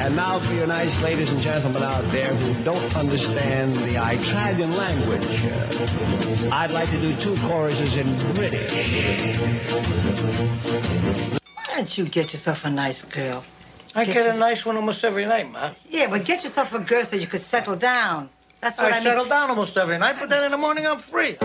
And now for you nice ladies and gentlemen out there who don't understand the Italian language. uh, I'd like to do two choruses in British. Why don't you get yourself a nice girl? I Get get a nice one almost every night, ma. Yeah, but get yourself a girl so you could settle down. That's what I, I mean. settle down almost every night, but then in the morning I'm free.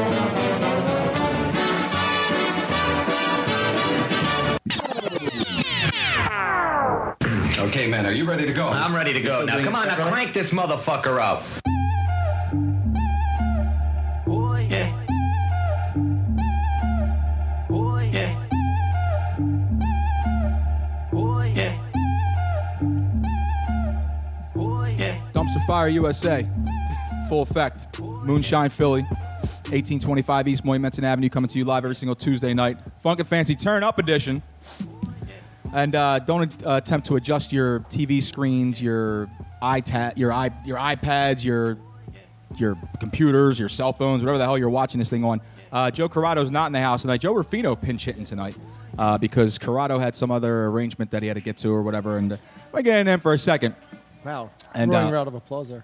Okay, man, are you ready to go? I'm ready to go. Now, come on, now crank this motherfucker up. Dumpster Fire USA, full effect. Moonshine Philly, 1825 East Moyamensing Avenue, coming to you live every single Tuesday night. Funk and Fancy Turn Up Edition. And uh, don't uh, attempt to adjust your TV screens, your iPad, your i your iPads, your your computers, your cell phones, whatever the hell you're watching this thing on. Uh, Joe Corrado's not in the house tonight. Joe Ruffino pinch hitting tonight uh, because Corrado had some other arrangement that he had to get to or whatever. And uh, getting in for a second. Wow. And, Roaring uh, round of applause there.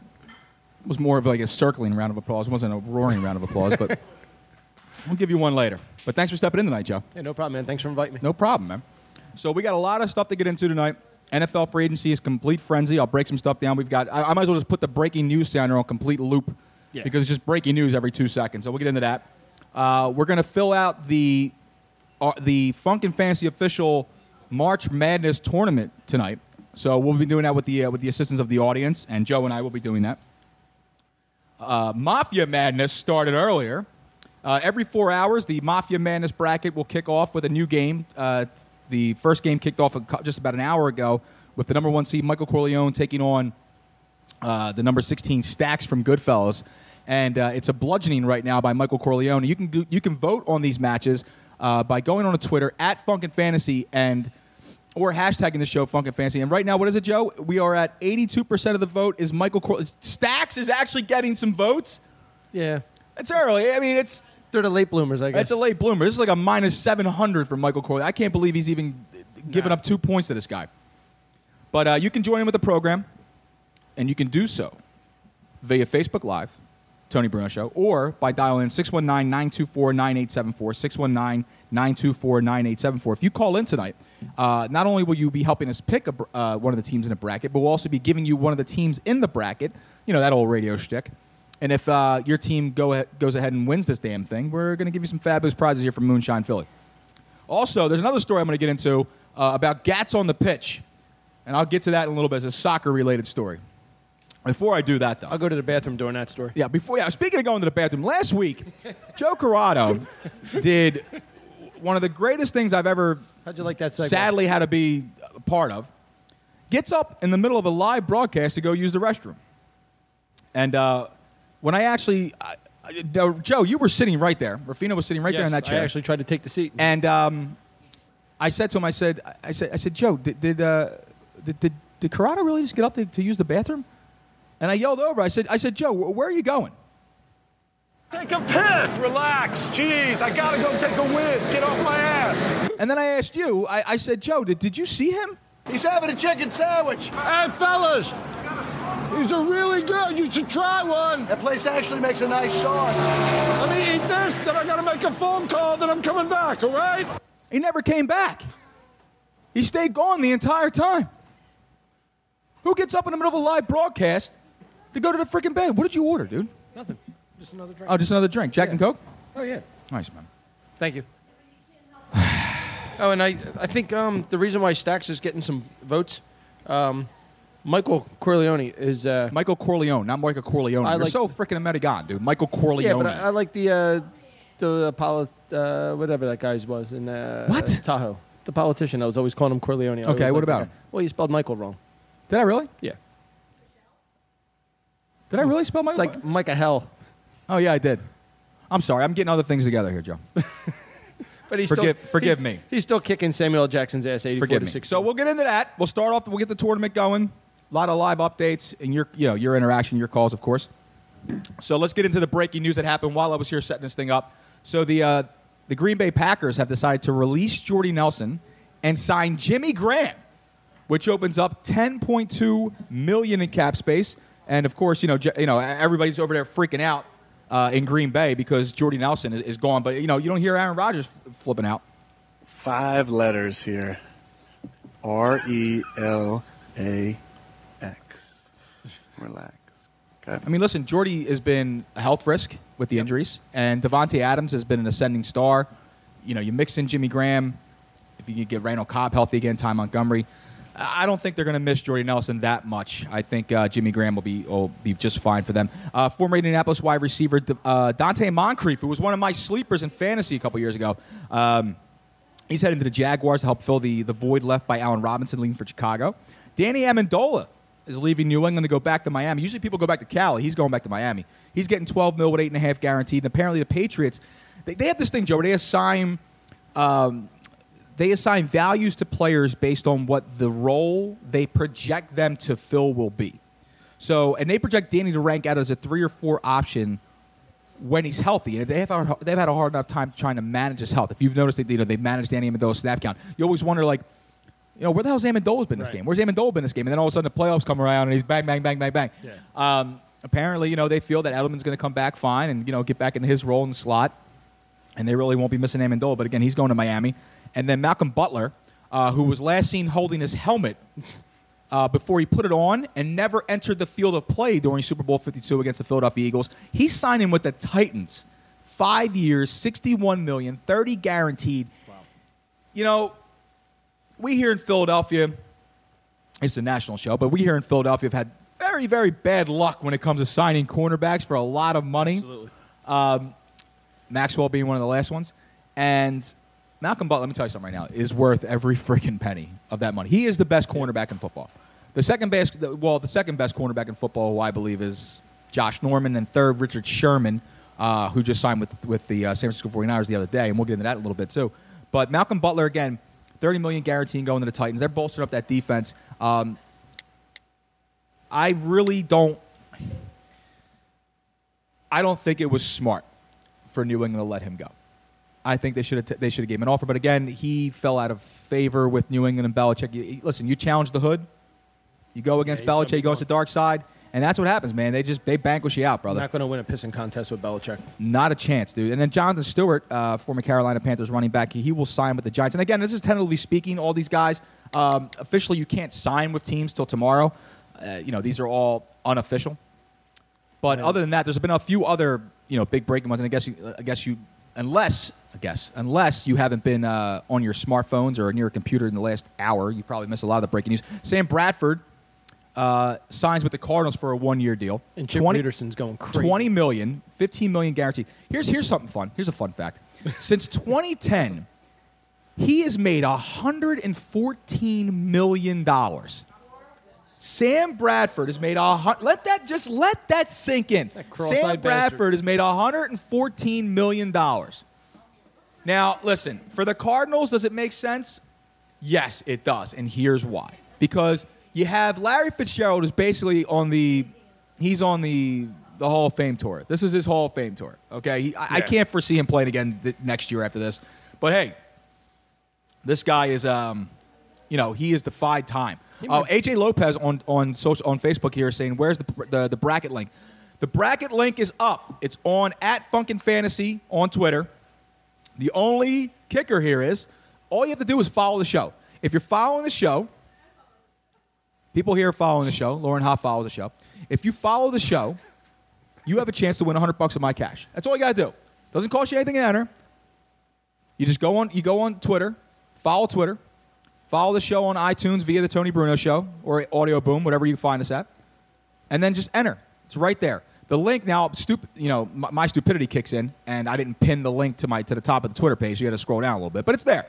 It was more of like a circling round of applause. It wasn't a roaring round of applause, but we'll give you one later. But thanks for stepping in tonight, Joe. Hey, no problem, man. Thanks for inviting me. No problem, man. So we got a lot of stuff to get into tonight. NFL free agency is complete frenzy. I'll break some stuff down. We've got. I, I might as well just put the breaking news sounder on complete loop Yeah. because it's just breaking news every two seconds. So we'll get into that. Uh, we're gonna fill out the uh, the Funk and Fantasy official March Madness tournament tonight. So we'll be doing that with the uh, with the assistance of the audience, and Joe and I will be doing that. Uh, Mafia Madness started earlier. Uh, every four hours, the Mafia Madness bracket will kick off with a new game. The first game kicked off just about an hour ago with the number one seed Michael Corleone taking on uh, the number 16 Stacks from Goodfellas. And uh, it's a bludgeoning right now by Michael Corleone. You can you can vote on these matches uh, by going on to Twitter at Funk and Fantasy and or hashtagging the show Funk and Fantasy. And right now, what is it, Joe? We are at 82% of the vote is Michael Cor- Stacks is actually getting some votes. Yeah. It's early. I mean, it's They're the late bloomers, I guess. it's a late bloomer. This is like a minus 700 for Michael Corleone. I can't believe he's even giving up two points to this guy. But uh, you can join in with the program, and you can do so via Facebook Live, Tony Bruno Show, or by dialing 619 924 9874. 619 924 9874. If you call in tonight, uh, not only will you be helping us pick a, uh, one of the teams in a bracket, but we'll also be giving you one of the teams in the bracket. You know, that old radio shtick. And if uh, your team go ahead, goes ahead and wins this damn thing, we're going to give you some fabulous prizes here from Moonshine Philly. Also, there's another story I'm going to get into uh, about Gats on the pitch. And I'll get to that in a little bit. It's a soccer related story. Before I do that, though. I'll go to the bathroom during that story. Yeah, before yeah. Speaking of going to the bathroom, last week, Joe Corrado did one of the greatest things I've ever How'd you like that segue? sadly had to be a part of. Gets up in the middle of a live broadcast to go use the restroom, and uh, when I actually, I, I- Joe, you were sitting right there. Ruffino was sitting right there in that chair. I actually tried to take the seat. And um, I said to him, I said, I said, I said, Joe, did did, uh, did, did, did Corrado really just get up to, to use the bathroom? And I yelled over. I said, I said, Joe, wh- where are you going? Take a piss. Relax. Jeez, I gotta go take a whiz. Get off my ass. And then I asked you. I, I said, Joe, did, did you see him? He's having a chicken sandwich. Hey, fellas. These are really good. You should try one. That place actually makes a nice sauce. Let me eat this, then I gotta make a phone call, then I'm coming back, all right? He never came back. He stayed gone the entire time. Who gets up in the middle of a live broadcast to go to the freaking bed? What did you order, dude? Nothing. Just another drink. Oh, just another drink. Jack and Coke? Oh, yeah. Nice, man. Thank you. oh, and I, I think um, the reason why Stacks is getting some votes, um, Michael Corleone is. Uh, Michael Corleone, not Michael Corleone. I You're like- so freaking American, dude. Michael Corleone. yeah, but I, I like the uh, the Apollo, uh, whatever that guy's was in uh, What? Tahoe. The politician. I was always calling him Corleone. I Okay, always what liked that about guy. him? Well, you spelled Michael wrong. Did I really? Yeah. Did I really spell my? It's like Micah Hell. Oh yeah, I did. I'm sorry. I'm getting other things together here, Joe. But he's Forgive- still, forgive he's- me. He's still kicking Samuel L. Jackson's ass 84 Forgive to me. 60. So we'll get into that. We'll start off. We'll get the tournament going. A lot of live updates and your, you know, your interaction, your calls, of course. So let's get into the breaking news that happened while I was here setting this thing up. So the uh, the Green Bay Packers have decided to release Jordy Nelson and sign Jimmy Graham, which opens up 10.2 million in cap space. And of course, you know, you know, everybody's over there freaking out uh, in Green Bay because Jordy Nelson is, is gone. But you know, you don't hear Aaron Rodgers flipping out. Five letters here. R E L A. Relax. Okay. I mean, listen, Jordy has been a health risk with the injuries, and Davante Adams has been an ascending star. You know, you mix in Jimmy Graham, if you can get Randall Cobb healthy again, Ty Montgomery. I don't think they're going to miss Jordy Nelson that much. I think uh, Jimmy Graham will be will be just fine for them. Uh, former Indianapolis wide receiver uh, Donte Moncrief, who was one of my sleepers in fantasy a couple years ago. Um, He's heading to the Jaguars to help fill the, the void left by Allen Robinson leaving for Chicago. Danny Amendola is leaving New England to go back to Miami. Usually people go back to Cali. He's going back to Miami. He's getting 12 mil with eight and a half guaranteed. And apparently the Patriots, they, they have this thing, Joe, where they assign um, they assign values to players based on what the role they project them to fill will be. So, and they project Danny to rank out as a three or four option when he's healthy, and they have they've had a hard enough time trying to manage his health. If you've noticed that you know they managed Danny Amendola's snap count, you always wonder like, you know, where the hell's Amendola been this game? Where's Amendola been this game? And then all of a sudden the playoffs come around and he's bang, bang, bang, bang, bang. Yeah. Um, apparently, you know, they feel that Edelman's going to come back fine and you know get back into his role in the slot, and they really won't be missing Amendola. But again, he's going to Miami, and then Malcolm Butler, uh, who was last seen holding his helmet uh, before he put it on and never entered the field of play during Super Bowl 52 against the Philadelphia Eagles. He's signing with the Titans. Five years, 61 million, 30 guaranteed. You know, we here in Philadelphia, it's a national show, but we here in Philadelphia have had very, very bad luck when it comes to signing cornerbacks for a lot of money. Absolutely. Um, Maxwell being one of the last ones. And Malcolm Butler, let me tell you something right now, is worth every freaking penny of that money. He is the best cornerback in football. The second best, well, the second best cornerback in football, who I believe, is Josh Norman, and third, Richard Sherman, uh, who just signed with, with the uh, San Francisco 49ers the other day, and we'll get into that a little bit too. But Malcolm Butler, again, 30 million guaranteeing going to the Titans. They're bolstering up that defense. Um, I really don't. I don't think it was smart for New England to let him go. I think they should have t- they should have gave him an offer, but again, he fell out of favor with New England and Belichick. You, listen, you challenge the hood, you go against gonna Belichick, you go into the dark side, and that's what happens, man. They just they banquet you out, brother. Not going to win a pissing contest with Belichick. Not a chance, dude. And then Jonathan Stewart, uh, former Carolina Panthers running back, he, he will sign with the Giants. And again, this is tentatively speaking, all these guys. Um, officially, you can't sign with teams till tomorrow. Uh, you know, these are all unofficial. But other than that, there's been a few other you know big breaking ones. And I guess you, I guess you, unless I guess unless you haven't been uh, on your smartphones or near a computer in the last hour, you probably missed a lot of the breaking news. Sam Bradford uh, signs with the Cardinals for a one-year deal. And Chip Peterson's going crazy. 20 million, 15 million guaranteed. Here's here's something fun. Here's a fun fact. Since 2010, he has made 114 million dollars. Sam Bradford has made a let that just let that sink in. cross-eyed Sam bastard. Bradford has made 114 million dollars. Now, listen, for the Cardinals, does it make sense? Yes, it does, and here's why. Because you have Larry Fitzgerald is basically on the he's on the the Hall of Fame tour. This is his Hall of Fame tour. Okay, he, I, I can't foresee him playing again th- next year after this. But hey, this guy is um, you know, he has defied time. Uh, AJ Lopez on on social on Facebook here is saying, "Where's the, the the bracket link?" The bracket link is up. It's on at Funkin' Fantasy on Twitter. The only kicker here is all you have to do is follow the show. If you're following the show, people here following the show. Lauren Hoff follows the show. If you follow the show, you have a chance to win 100 bucks of my cash. That's all you got to do. Doesn't cost you anything to enter. You just go on. You go on Twitter, follow Twitter, follow the show on iTunes via the Tony Bruno Show or Audio Boom, whatever you find us at, and then just enter. It's right there. The link now, stup- you know, my, my stupidity kicks in, and I didn't pin the link to my to the top of the Twitter page. You got to scroll down a little bit, but it's there.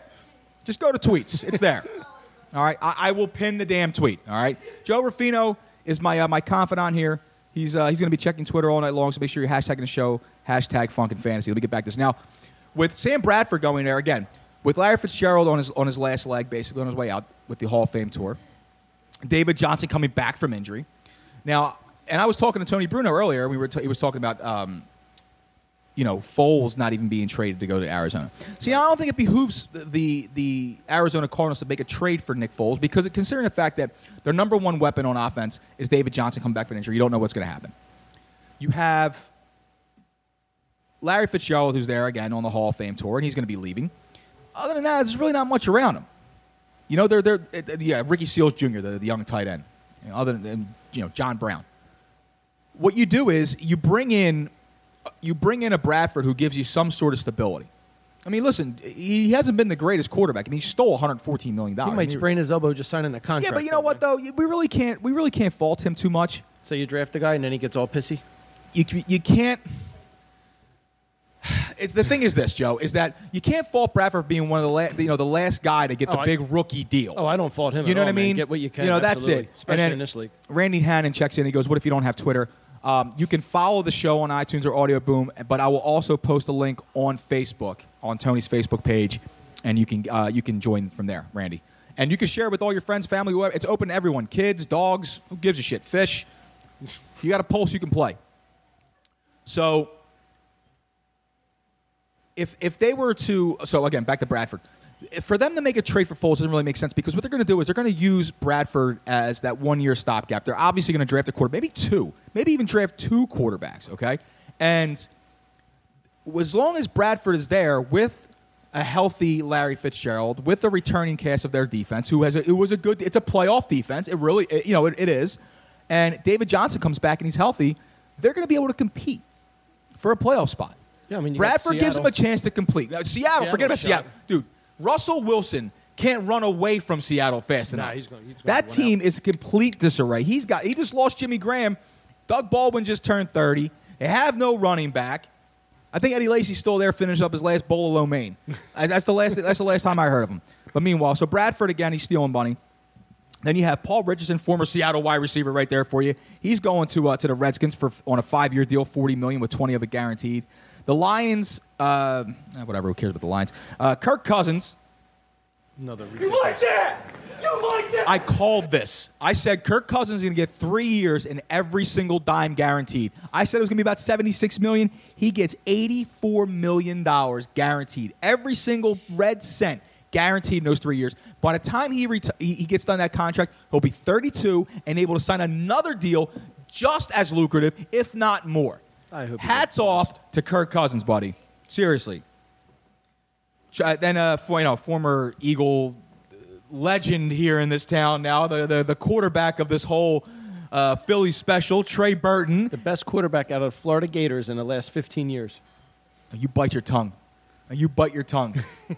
Just go to tweets. It's there. All right. I, I will pin the damn tweet. All right. Joe Ruffino is my uh, my confidant here. He's uh, he's going to be checking Twitter all night long. So make sure you're hashtagging the show hashtag Funk and Fantasy. Let me get back to this now. With Sam Bradford going there again, with Larry Fitzgerald on his on his last leg, basically on his way out with the Hall of Fame tour. David Johnson coming back from injury. Now, and I was talking to Tony Bruno earlier. We were t- he was talking about um, you know Foles not even being traded to go to Arizona. See, I don't think it behooves the the, Arizona Cardinals to make a trade for Nick Foles because considering the fact that their number one weapon on offense is David Johnson coming back from injury, you don't know what's going to happen. You have Larry Fitzgerald, who's there again on the Hall of Fame tour, and he's going to be leaving. Other than that, there's really not much around him. You know, they're, they're yeah, Ricky Seals Jr., the, the young tight end. You know, other than you know John Brown. What you do is you bring in you bring in a Bradford who gives you some sort of stability. I mean, listen, he hasn't been the greatest quarterback, I and he stole 114 million dollars. He dollars. might sprain his elbow just signing a contract. Yeah, but you know what though? We really can't we really can't fault him too much. So you draft the guy and then he gets all pissy. You you can't. It's the thing is this, Joe, is that you can't fault Bradford for being one of the la- you know the last guy to get the Oh, I- big rookie deal. Oh, I don't fault him. You at know all, what I man. mean? Get what you can. You know, that's it. Especially and then in this league. Randy Hannon checks in. He goes, "What if you don't have Twitter?" Um, you can follow the show on iTunes or Audio Boom, but I will also post a link on Facebook on Tony's Facebook page, and you can uh, you can join from there, Randy. And you can share it with all your friends, family, whoever. It's open to everyone: kids, dogs. Who gives a shit? Fish. You got a pulse, you can play. So if if they were to so again back to Bradford, for them to make a trade for Foles doesn't really make sense because what they're going to do is they're going to use Bradford as that one year stopgap. They're obviously going to draft a quarter, maybe two, maybe even draft two quarterbacks. Okay, and as long as Bradford is there with a healthy Larry Fitzgerald, with the returning cast of their defense, who has a, it was a good, it's a playoff defense. It really, it- you know, it, it is. And David Johnson comes back and he's healthy. They're going to be able to compete for a playoff spot. Yeah, I mean, Bradford gives them a chance to complete. Now, Seattle, forget about Seattle's Seattle, dude. Russell Wilson can't run away from Seattle fast Nah, enough. he's gonna- he's gonna that team is complete disarray. He's got. He just lost Jimmy Graham. Doug Baldwin just turned thirty. They have no running back. I think Eddie Lacy's still there, finishing up his last bowl of lo mein. That's the last. That's the last time I heard of him. But meanwhile, so Bradford again, he's stealing money. Then you have Paul Richardson, former Seattle wide receiver, right there for you. He's going to uh, to the Redskins for on a five year deal, forty million with twenty of it guaranteed. The Lions, uh, eh, whatever. Who cares about the Lions? Uh, Kirk Cousins. Another. You like that? You like that? I called this. I said Kirk Cousins is going to get three years and every single dime guaranteed. I said it was going to be about seventy-six million. He gets eighty-four million dollars guaranteed. Every single red cent guaranteed in those three years. By the time he, reti- he he gets done that contract, he'll be thirty-two and able to sign another deal just as lucrative, if not more. I hope Hats off to Kirk Cousins, buddy. Seriously. Uh, Then, uh, you know, former Eagle uh, legend here in this town now, the, the, the quarterback of this whole uh, Philly special, Trey Burton. The best quarterback out of Florida Gators in the last 15 years. You bite your tongue. You bite your tongue.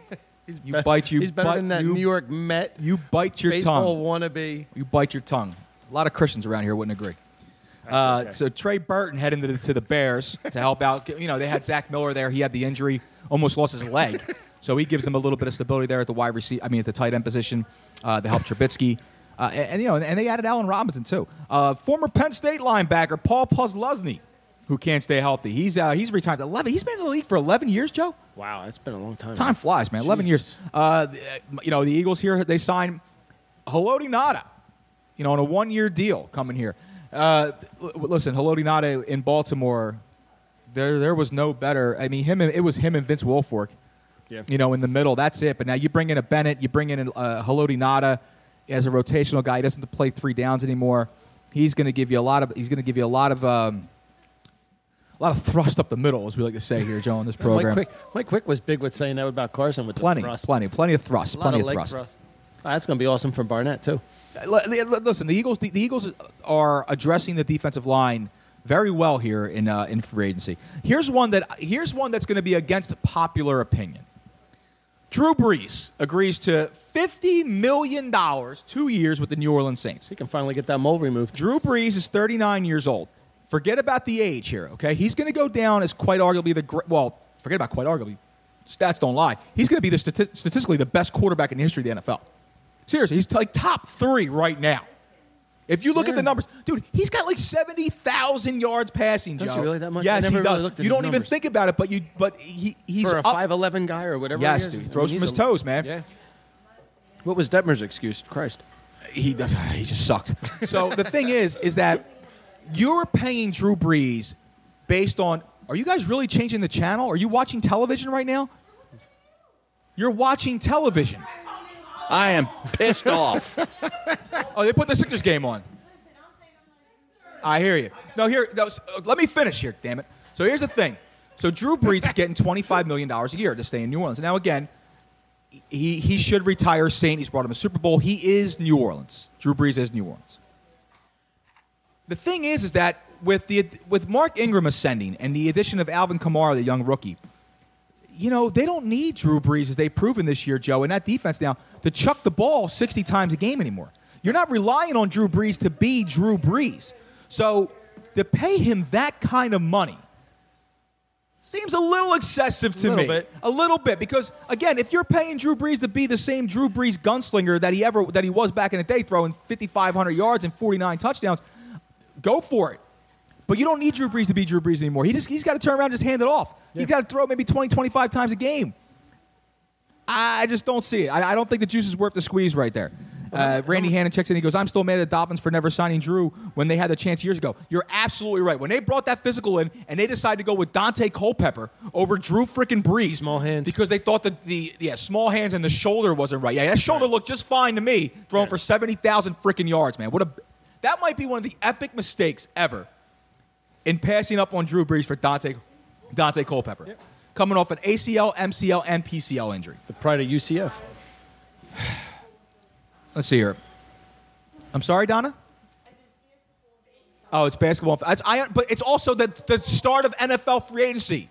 you bite you. He's better bite, than that you, New York Met You bite your baseball tongue. wannabe. You bite your tongue. A lot of Christians around here wouldn't agree. Uh, So Trey Burton heading to the, to the Bears to help out. You know, they had Zach Miller there. He had the injury, almost lost his leg. So he gives them a little bit of stability there at the wide receiver. I mean, at the tight end position uh, to help Trubisky. Uh, and, and, you know, and they added Allen Robinson too. Uh, former Penn State linebacker Paul Posluszny, who can't stay healthy. He's uh, he's retired. Eleven. He's been in the league for eleven years, Joe. Wow, that's been a long time. Time flies, man. Eleven years. Uh, you know, the Eagles here they signed Haloti Ngata, you know, on a one-year deal coming here. Uh, l- listen, Haloti Ngata in Baltimore, there there was no better. I mean, him and, it was him and Vince Wilfork. Yeah. You know, in the middle, that's it. But now you bring in a Bennett, you bring in a uh, Haloti Ngata as a rotational guy. He doesn't play three downs anymore. He's going to give you a lot of. He's going to give you a lot of. Um, a lot of thrust up the middle, as we like to say here, Joe, in this program. Mike Quick, Mike Quick was big with saying that about Carson with plenty, the thrust. plenty, plenty of thrust, A lot plenty of of leg thrust. thrust. Oh, that's going to be awesome for Barnett too. Listen, the Eagles, the, the Eagles are addressing the defensive line very well here in uh, in free agency. Here's one that here's one that's going to be against popular opinion. Drew Brees agrees to fifty million dollars, two years with the New Orleans Saints. He can finally get that mole removed. Drew Brees is 39 years old. Forget about the age here, okay? He's going to go down as quite arguably the gr- well. Forget about quite arguably. Stats don't lie. He's going to be the stati- statistically the best quarterback in the history of the NFL. Seriously, he's like top three right now. If you look at Yeah. the numbers, dude, he's got like seventy thousand yards passing. Does he Joe. really that much? I Yes, never he does. really looked at you his don't even numbers. think about it, but you, but he, he's for a up- five eleven guy or whatever. Yes, he is. dude, he I throws mean, from he's his a- toes, man. Yeah. What was Detmer's excuse? Christ. he does, he just sucked. So the thing is, is that you're paying Drew Brees based on. Are you guys really changing the channel? Are you watching television right now? You're watching television. I am pissed off. Oh, they put the Sixers game on. I hear you. No, here. No, uh, let me finish here. Damn it. So here's the thing. So Drew Brees is getting twenty-five million dollars a year to stay in New Orleans. Now again, he he should retire Saint. He's brought him a Super Bowl. He is New Orleans. Drew Brees is New Orleans. The thing is, is that with the with Mark Ingram ascending and the addition of Alvin Kamara, the young rookie, you know they don't need Drew Brees as they've proven this year, Joe, and that defense now to chuck the ball sixty times a game anymore. You're not relying on Drew Brees to be Drew Brees. So to pay him that kind of money seems a little excessive to Little me. bit. A little bit because again, if you're paying Drew Brees to be the same Drew Brees gunslinger that he ever that he was back in the day, throwing 5,500 yards and 49 touchdowns, go for it. But you don't need Drew Brees to be Drew Brees anymore. He just he's got to turn around and just hand it off. He's got to throw maybe 20, 25 times a game. I just don't see it. I, I don't think the juice is worth the squeeze right there. Uh, Randy Hannon checks in. He goes, "I'm still mad at the Dolphins for never signing Drew when they had the chance years ago." You're absolutely right. When they brought that physical in and they decided to go with Daunte Culpepper over Drew freaking Brees, Small hands. because they thought that the yeah small hands and the shoulder wasn't right. Yeah, that shoulder looked just fine to me, throwing for seventy thousand freaking yards, man. What a that might be one of the epic mistakes ever in passing up on Drew Brees for Daunte Daunte Culpepper, coming off an ACL, MCL, and PCL injury. The pride of UCF. Let's see here. I'm sorry, Donna. Oh, it's basketball. It's, I, but it's also the, the start of NFL free agency.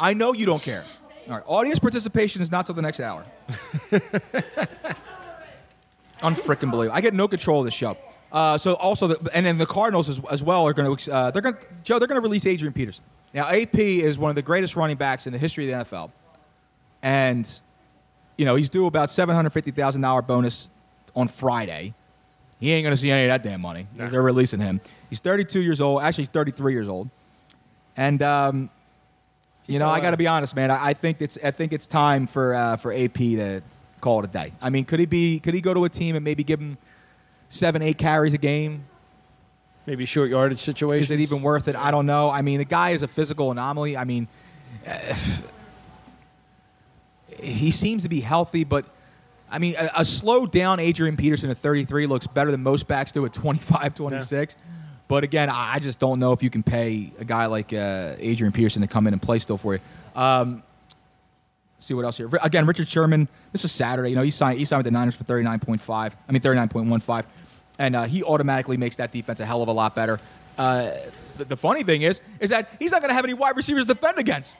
I know you don't care. All right, audience participation is not till the next hour. Unfrickin' believable. I get no control of the show. Uh, so also, the, and then the Cardinals as, as well are going to. Uh, they're going to Joe. They're going to release Adrian Peterson. Now, AP is one of the greatest running backs in the history of the NFL, and you know he's due about seven hundred fifty thousand dollar bonus on Friday. He ain't going to see any of that damn money. 'cause They're releasing him. He's 32 years old. Actually, he's 33 years old. And um, you know, I got to be honest, man. I, I think it's I think it's time for uh, for AP to call it a day. I mean, could he be? Could he go to a team and maybe give him seven, eight carries a game? Maybe short yardage situation. Is it even worth it? I don't know. I mean, the guy is a physical anomaly. I mean, he seems to be healthy, but I mean, a, a slowed down Adrian Peterson at 33 looks better than most backs do at 25, 26. But again, I I just don't know if you can pay a guy like uh, Adrian Peterson to come in and play still for you. Um, see what else here. Again, Richard Sherman. This is Saturday. You know, he signed he signed with the Niners for 39.5. I mean, 39.15, and uh, he automatically makes that defense a hell of a lot better. Uh, the, the funny thing is, is that he's not going to have any wide receivers to defend against.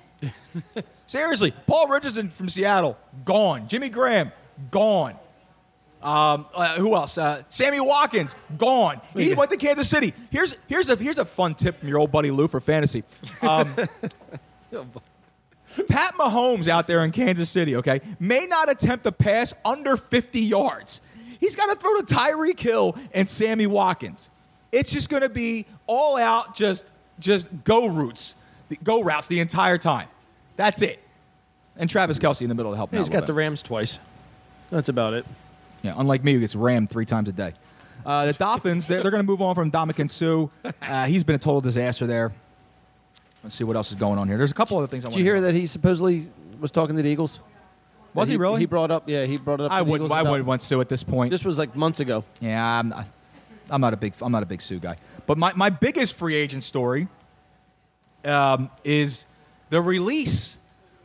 Seriously, Paul Richardson from Seattle gone. Jimmy Graham gone. Um, uh, who else? Uh, Sammy Watkins gone. He went to Kansas City. Here's here's a here's a fun tip from your old buddy Lou for fantasy. Um, Pat Mahomes out there in Kansas City, okay, may not attempt a pass under 50 yards. He's got to throw to Tyreek Hill and Sammy Watkins. It's just going to be all out, just just go routes, go routes the entire time. That's it. And Travis Kelce in the middle to help. He's got the. Rams twice. That's about it. Yeah, unlike me, who gets rammed three times a day. Uh, the Dolphins, they're, they're going to move on from Ndamukong Suh. Uh, he's been a total disaster there. Let's see what else is going on here. There's a couple other things I want Did you hear that he supposedly was talking to the Eagles? Was That he really? He brought up, yeah, he brought it up. I wouldn't. I wouldn't want Suh at this point. This was like months ago. yeah, I'm not, I'm not a big. I'm not a big Suh guy. But my, my biggest free agent story um, is the release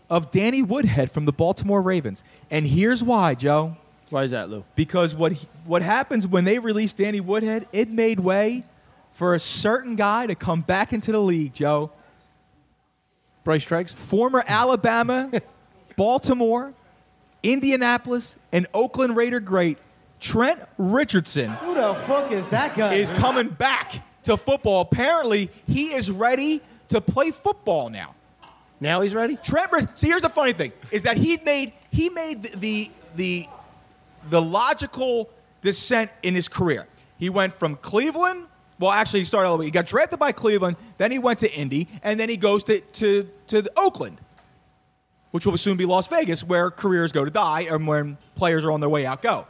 of Danny Woodhead from the Baltimore Ravens. And here's why, Joe. Why is that, Lou? Because what he- what happens when they release Danny Woodhead, it made way for a certain guy to come back into the league, Joe. Bryce Treggs? Former Alabama, Baltimore, Indianapolis, and Oakland Raider great Trent Richardson Who the fuck is that guy? is coming back to football. Apparently, he is ready to play football now. Now he's ready. Trent. Rich- See, here's the funny thing: is that he made he made the the the, the logical descent in his career. He went from Cleveland. Well, actually, he started all the way. He got drafted by Cleveland. Then he went to Indy, and then he goes to to to Oakland, which will soon be Las Vegas, where careers go to die, and when players are on their way out go.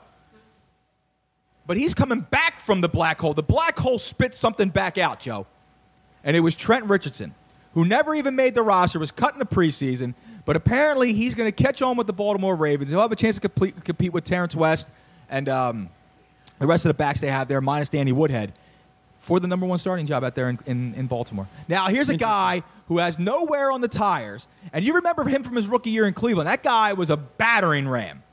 But he's coming back from the black hole. The black hole spit something back out, Joe. And it was Trent Richardson, who never even made the roster, was cut in the preseason. But apparently, he's going to catch on with the Baltimore Ravens. He'll have a chance to complete, compete with Terrance West and um, the rest of the backs they have there, minus Danny Woodhead, for the number one starting job out there in, in, in Baltimore. Now, here's a guy who has nowhere on the tires. And you remember him from his rookie year in Cleveland. That guy was a battering ram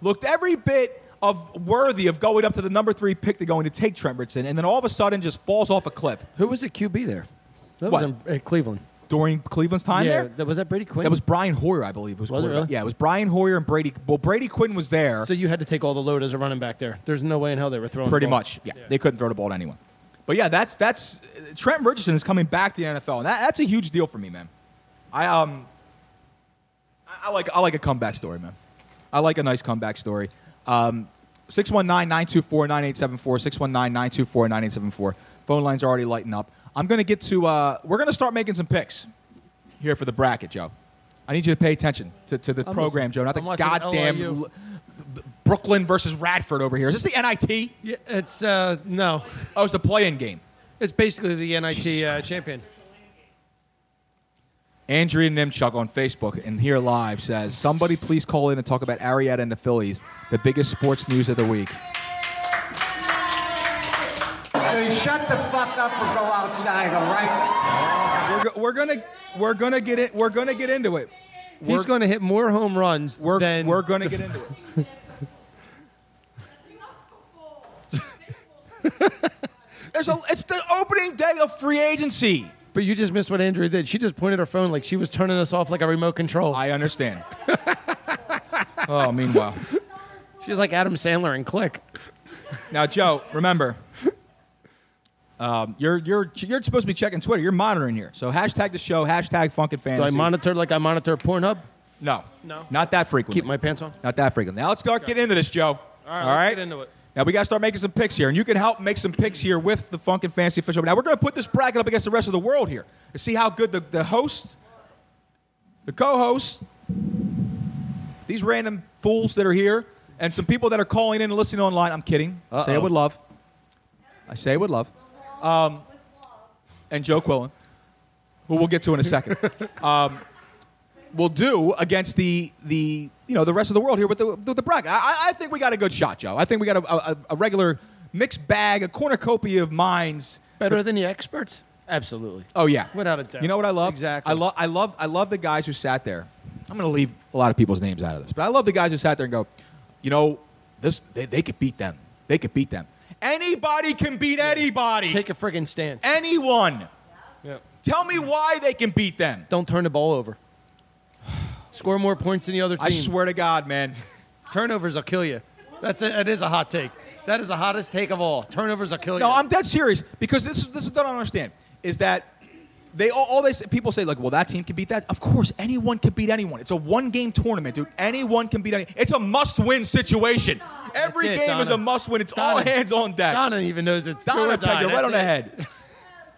looked every bit of worthy of going up to the number three pick to going to take Trent Richardson, and then all of a sudden just falls off a cliff. Who was the QB there? That What? was in, in Cleveland. During Cleveland's time yeah, there, that was that Brady Quinn. that was Brian Hoyer, I believe. Was, Was it quarterback. really? Yeah, it was Brian Hoyer and Brady. Well, Brady Quinn was there. So you had to take all the load as a running back there. There's no way in hell they were throwing. pretty the ball. much. Yeah, they couldn't throw the ball to anyone. But yeah, that's that's Trent Richardson is coming back to the NFL, and that, that's a huge deal for me, man. I um, I, I like I like a comeback story, man. I like a nice comeback story. Um, 619-924-9874, 619-924-9874. Phone lines are already lighting up. I'm going to get to, uh, we're going to start making some picks here for the bracket, Joe. I need you to pay attention to, to the I'm program. Joe, not the goddamn. L- Brooklyn versus Radford over here. Is this the NIT? Yeah, it's uh, no. Oh, it's the play-in game. It's basically the NIT uh, champion. Andrea Nimchuk on Facebook and here live says, "Somebody please call in and talk about Arrieta and the Phillies, the biggest sports news of the week." Hey, shut the fuck up and go outside, all right? We're, go- we're gonna we're gonna get it. We're gonna get into it. He's We're- going to hit more home runs We're than we're gonna get into it. There's a, it's the opening day of free agency. But you just missed what Andrea did. She just pointed her phone like she was turning us off like a remote control. I understand. oh, meanwhile, She's like Adam Sandler and Click. now Joe, remember, um, you're you're you're supposed to be checking Twitter. You're monitoring here, so hashtag the show, hashtag Funkin' Fancy. Do I monitor like I monitor Pornhub? No, No. not that frequently. Keep my pants on. Not that frequently. Now let's start getting into this, Joe. All right, let's get into it. Now we got to start making some picks here, and you can help make some picks here with the Funkin' Fantasy official. Now we're going to put this bracket up against the rest of the world here to see how good the, the host, the co-host, these random fools that are here, and some people that are calling in and listening online. I'm kidding. I say it Uh-oh. with love. I say it with love. Um, and Joe Quillen, who we'll get to in a second. um, will do against the the you know the rest of the world here with the with the bracket. I, I think we got a good shot, Joe. I think we got a, a, a regular mixed bag, a cornucopia of minds. Better than the experts? Absolutely. Oh yeah, Without a doubt. You know what I love? Exactly. I love I love I love the guys who sat there. I'm going to leave a lot of people's names out of this, but I love the guys who sat there and go, you know, this they, they could beat them. They could beat them. Anybody can beat anybody. Take a friggin' stance. Anyone. Yep. Tell me why they can beat them. Don't turn the ball over. Score more points than the other team. I swear to God, man. Turnovers will kill you. That's a, that is a hot take. That is the hottest take of all. Turnovers will kill you. No, I'm dead serious because this is this is what I don't understand is that they all, all they say, people say like, well, that team can beat that. Of course, anyone can beat anyone. It's a one game tournament, dude. Anyone can beat any. It's a must win situation. Every it, game is a must win. It's all hands on deck. Donna even knows it's do Donna or die. pegged right That's on the head.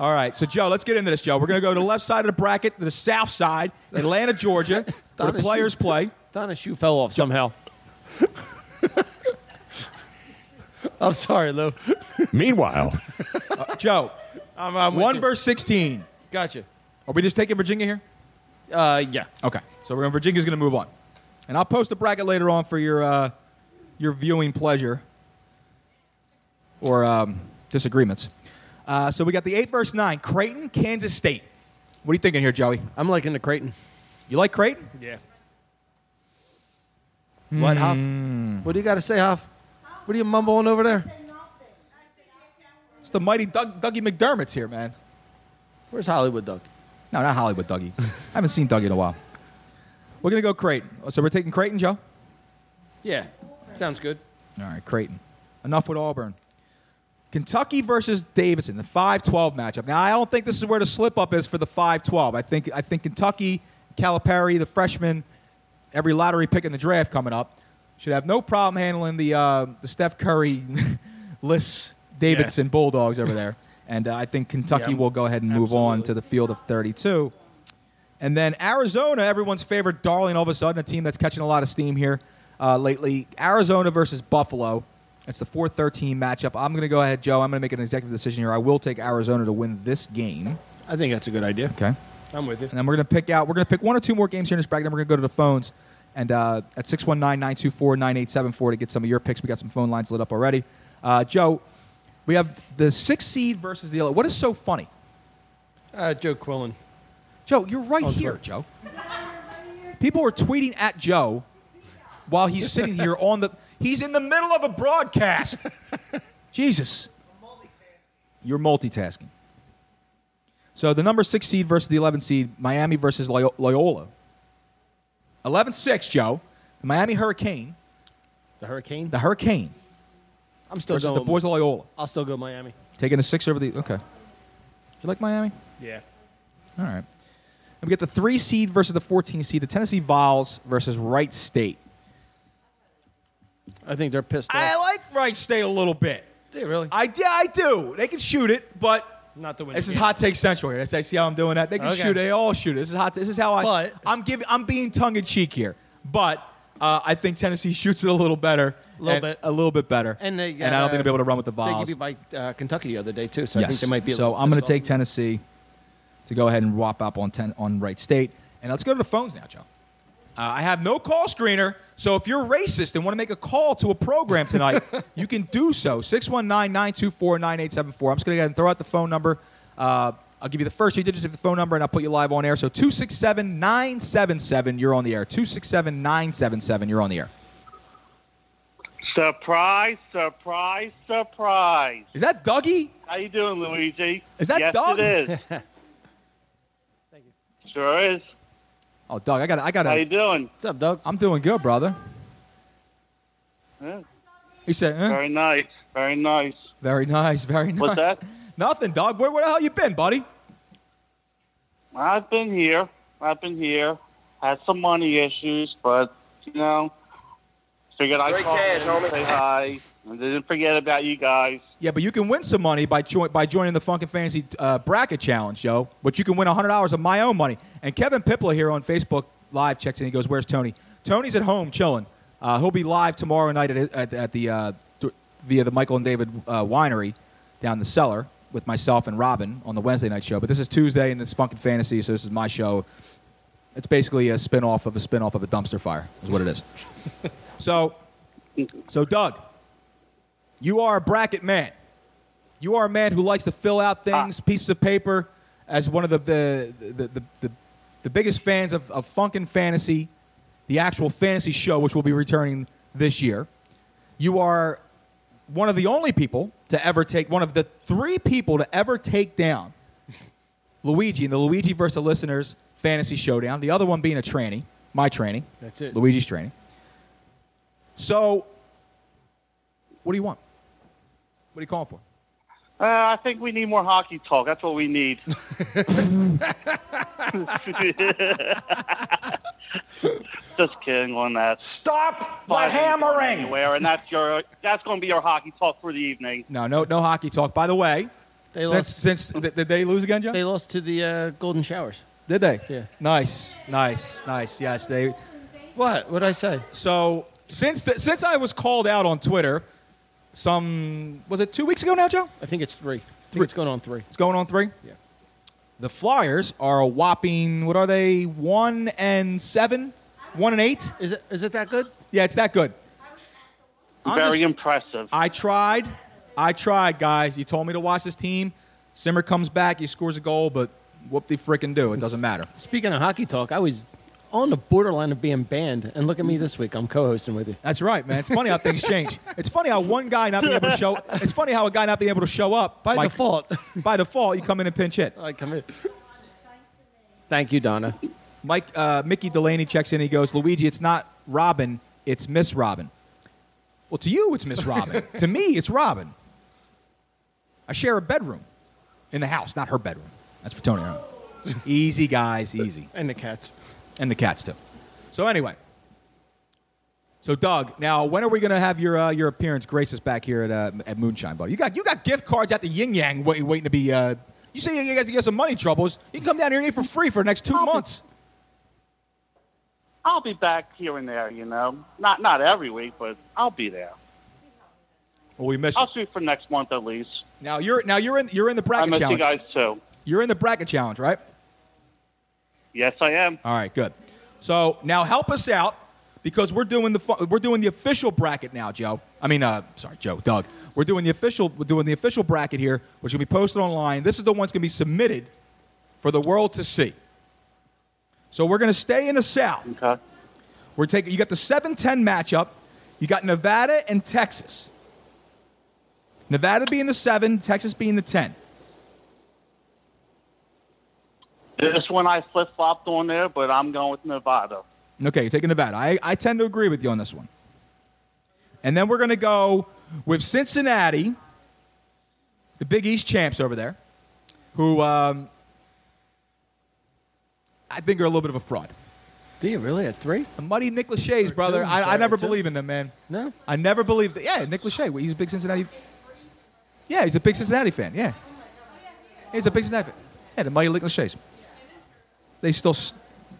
All right, so Joe, let's get into this, Joe. We're going to go to the left side of the bracket, the south side, Atlanta, Georgia, where the players shoe- play. Donna's shoe fell off somehow. I'm sorry, Lou. Meanwhile, Joe, I'm, I'm one you. verse 16. Gotcha. Are we just taking Virginia here? Uh, yeah. Okay, so we're Virginia's going to move on, and I'll post a bracket later on for your uh, your viewing pleasure or um, disagreements. Uh, so we got the eight verse nine, Creighton, Kansas State. What are you thinking here, Joey? I'm liking the Creighton. You like Creighton? Yeah. What, Huff? Hmm. What do you got to say, Huff? What are you mumbling over there? It's the mighty Doug, Dougie McDermott's here, man. Where's Hollywood Doug? No, not Hollywood Dougie. I haven't seen Dougie in a while. We're gonna go Creighton. So we're taking Creighton, Joe. Yeah. Sounds good. All right, Creighton. Enough with Auburn. Kentucky versus Davidson, the 5-12 matchup. Now, I don't think this is where the slip up is for the 5-12. I think I think Kentucky Calipari, the freshman, every lottery pick in the draft coming up, should have no problem handling the uh, the Steph Curry, Liss Davidson Bulldogs over there. And uh, I think Kentucky will go ahead and move on to the field of 32. And then Arizona, everyone's favorite darling, all of a sudden, a team that's catching a lot of steam here uh, lately. Arizona versus Buffalo. It's the 4 13 matchup. I'm going to go ahead, Joe. I'm going to make an executive decision here. I will take Arizona to win this game. I think that's a good idea. Okay. I'm with you. And then we're going to pick out, we're going to pick one or two more games here in this bracket. Then we're going to go to the phones. And uh, at 619 924 9874 to get some of your picks. We got some phone lines lit up already. Uh, Joe, we have the six seed versus the 11. What is so funny? Uh, Joe Quillen. Joe, you're right On here, Twitter. Joe. People are tweeting at Joe while he's sitting here on the. He's in the middle of a broadcast. Jesus. You're multitasking. So the number six seed versus the 11 seed, Miami versus Loyo- Loyola. 11 6, Joe. The Miami Hurricane, The Hurricane. the Hurricane I'm still versus going. the boys of Loyola. I'll still go Miami. Taking a six over the. Okay. You like Miami? Yeah. All right. And we get the three seed versus the 14 seed, the Tennessee Vols versus Wright State. I think they're pissed off. I like Wright State a little bit. Do you really? I yeah, I do. They can shoot it, but Not the win. this is hot take central here. That's- See how I'm doing that? They can Okay. shoot. They all shoot. it. This is hot. This is how I. But- I'm giving. I'm being tongue in cheek here, but uh, I think Tennessee shoots it a little better. A little and- bit. A little bit better. And they and I don't think they'll be able to run with the They Vols. give you by uh, Kentucky the other day too, so I think they might be. so I'm going to take Tennessee to go ahead and whop up on ten on Wright State, and let's go to the phones now, Joe. Uh, I have no call screener, so if you're racist and want to make a call to a program tonight, you can do so. 619 924 9874. I'm just going to go ahead and throw out the phone number. Uh, I'll give you the first two digits of the phone number, and I'll put you live on air. So 267 977, you're on the air. 267 977, you're on the air. Surprise, surprise, surprise. Is that Dougie? How you doing, Luigi? Is that yes, Doug? it is. Thank you. Sure is. Oh, Doug, I got I got it. How you doing? What's up, Doug? I'm doing good, brother. Yeah, He said, eh, very nice, very nice. very nice, very nice. What's that? Nothing, dog. Where, where the hell you been, buddy? I've been here. I've been here. Had some money issues, but you know, figured I'd call in, say hi, and didn't forget about you guys. Yeah, but you can win some money by jo- by joining the Funkin' Fantasy uh, Bracket Challenge, Joe. But you can win $100 of my own money. And Kevin Pipla here on Facebook Live checks in. He goes, "Where's Tony? Tony's at home chilling. Uh, he'll be live tomorrow night at, at, at the uh, th- via the Michael and David uh, Winery down the cellar with myself and Robin on the Wednesday night show. But this is Tuesday and it's Funkin' Fantasy, so this is my show. It's basically a spin-off of a spin-off of a dumpster fire, is what it is. so, so Doug, you are a bracket man. You are a man who likes to fill out ah. things, pieces of paper, as one of the the the, the, the, the biggest fans of, of Funkin' Fantasy, the actual fantasy show, which will be returning this year. You are one of the only people to ever take one of the three people to ever take down Luigi in the Luigi versus the listeners fantasy showdown. The other one being a tranny, my tranny. That's it. Luigi's tranny. So, what do you want? What are you calling for? Uh, I think we need more hockey talk. That's what we need. Just kidding on that. Stop the hammering! Anywhere, and that's your that's going to be your hockey talk for the evening. No, no, no hockey talk. By the way, They since, lost. since did, did they lose again, Joe? They lost to the uh, Golden Showers. Did they? Yeah. Nice, nice, nice. Yes, they. What? What did I say? So since the, since I was called out on Twitter, some was it two weeks ago now, Joe? I think it's three. I think Three. it's going on three. It's going on three. Yeah. The Flyers are a whopping. What are they? One and seven, one and eight. Is it? Is it that good? Yeah, it's that good. I'm Very just- impressive. I tried. I tried, guys. You told me to watch this team. Simmer comes back. He scores a goal, but whoop de frickin' do. It doesn't matter. Speaking of hockey talk, I was on the borderline of being banned, and look at me this week. I'm co-hosting with you. That's right, man. It's funny how things change. It's funny how one guy not being able to show. It's funny how a guy not being able to show up By default. By default, you come in and pinch hit. I come in. Thank you, Donna. Mike uh, Mickey Delaney checks in. He goes, Luigi, it's not Robin, it's Miss Robin. Well, to you, it's Miss Robin. to me, it's Robin. I share a bedroom in the house, not her bedroom. That's for Tony. huh? easy, guys, easy. And the cats. and the cats too. So anyway, so Doug, now when are we going to have your uh, your appearance grace us back here at uh, at Moonshine Bar? You got you got gift cards at the Yin Yang wait, waiting to be. Uh, you say you got to get some money troubles. You can come down here and eat for free for the next two months. I'll be back here and there, you know. Not not every week, but I'll be there. Well, we miss you. I'll shoot for next month at least. Now you're now you're in you're in the I bracket miss you guys too. You're in the bracket challenge, right? Yes, I am. All right, good. So now help us out because we're doing the we're doing the official bracket now, Joe. I mean, uh, sorry, Joe, Doug. We're doing the official we're doing the official bracket here, which will be posted online. This is the one that's going to be submitted for the world to see. So we're going to stay in the South. Okay. We're taking you got the 7-10 matchup. You got Nevada and Texas. Nevada being the 7, Texas being the 10. This one I flip flopped on there, but I'm going with Nevada. Okay, you're taking Nevada. I, I tend to agree with you on this one. And then we're going to go with Cincinnati, the Big East champs over there, who um, I think are a little bit of a fraud. Do you really at three? The muddy Nick Lachey's brother. two, I, I never two. believe in them, man. No. I never believed. Yeah, Nick Lachey. He's a big Cincinnati. Yeah, he's a big Cincinnati fan. Yeah, he's a big Cincinnati fan. Yeah, the mighty Nick Lachey's. They still,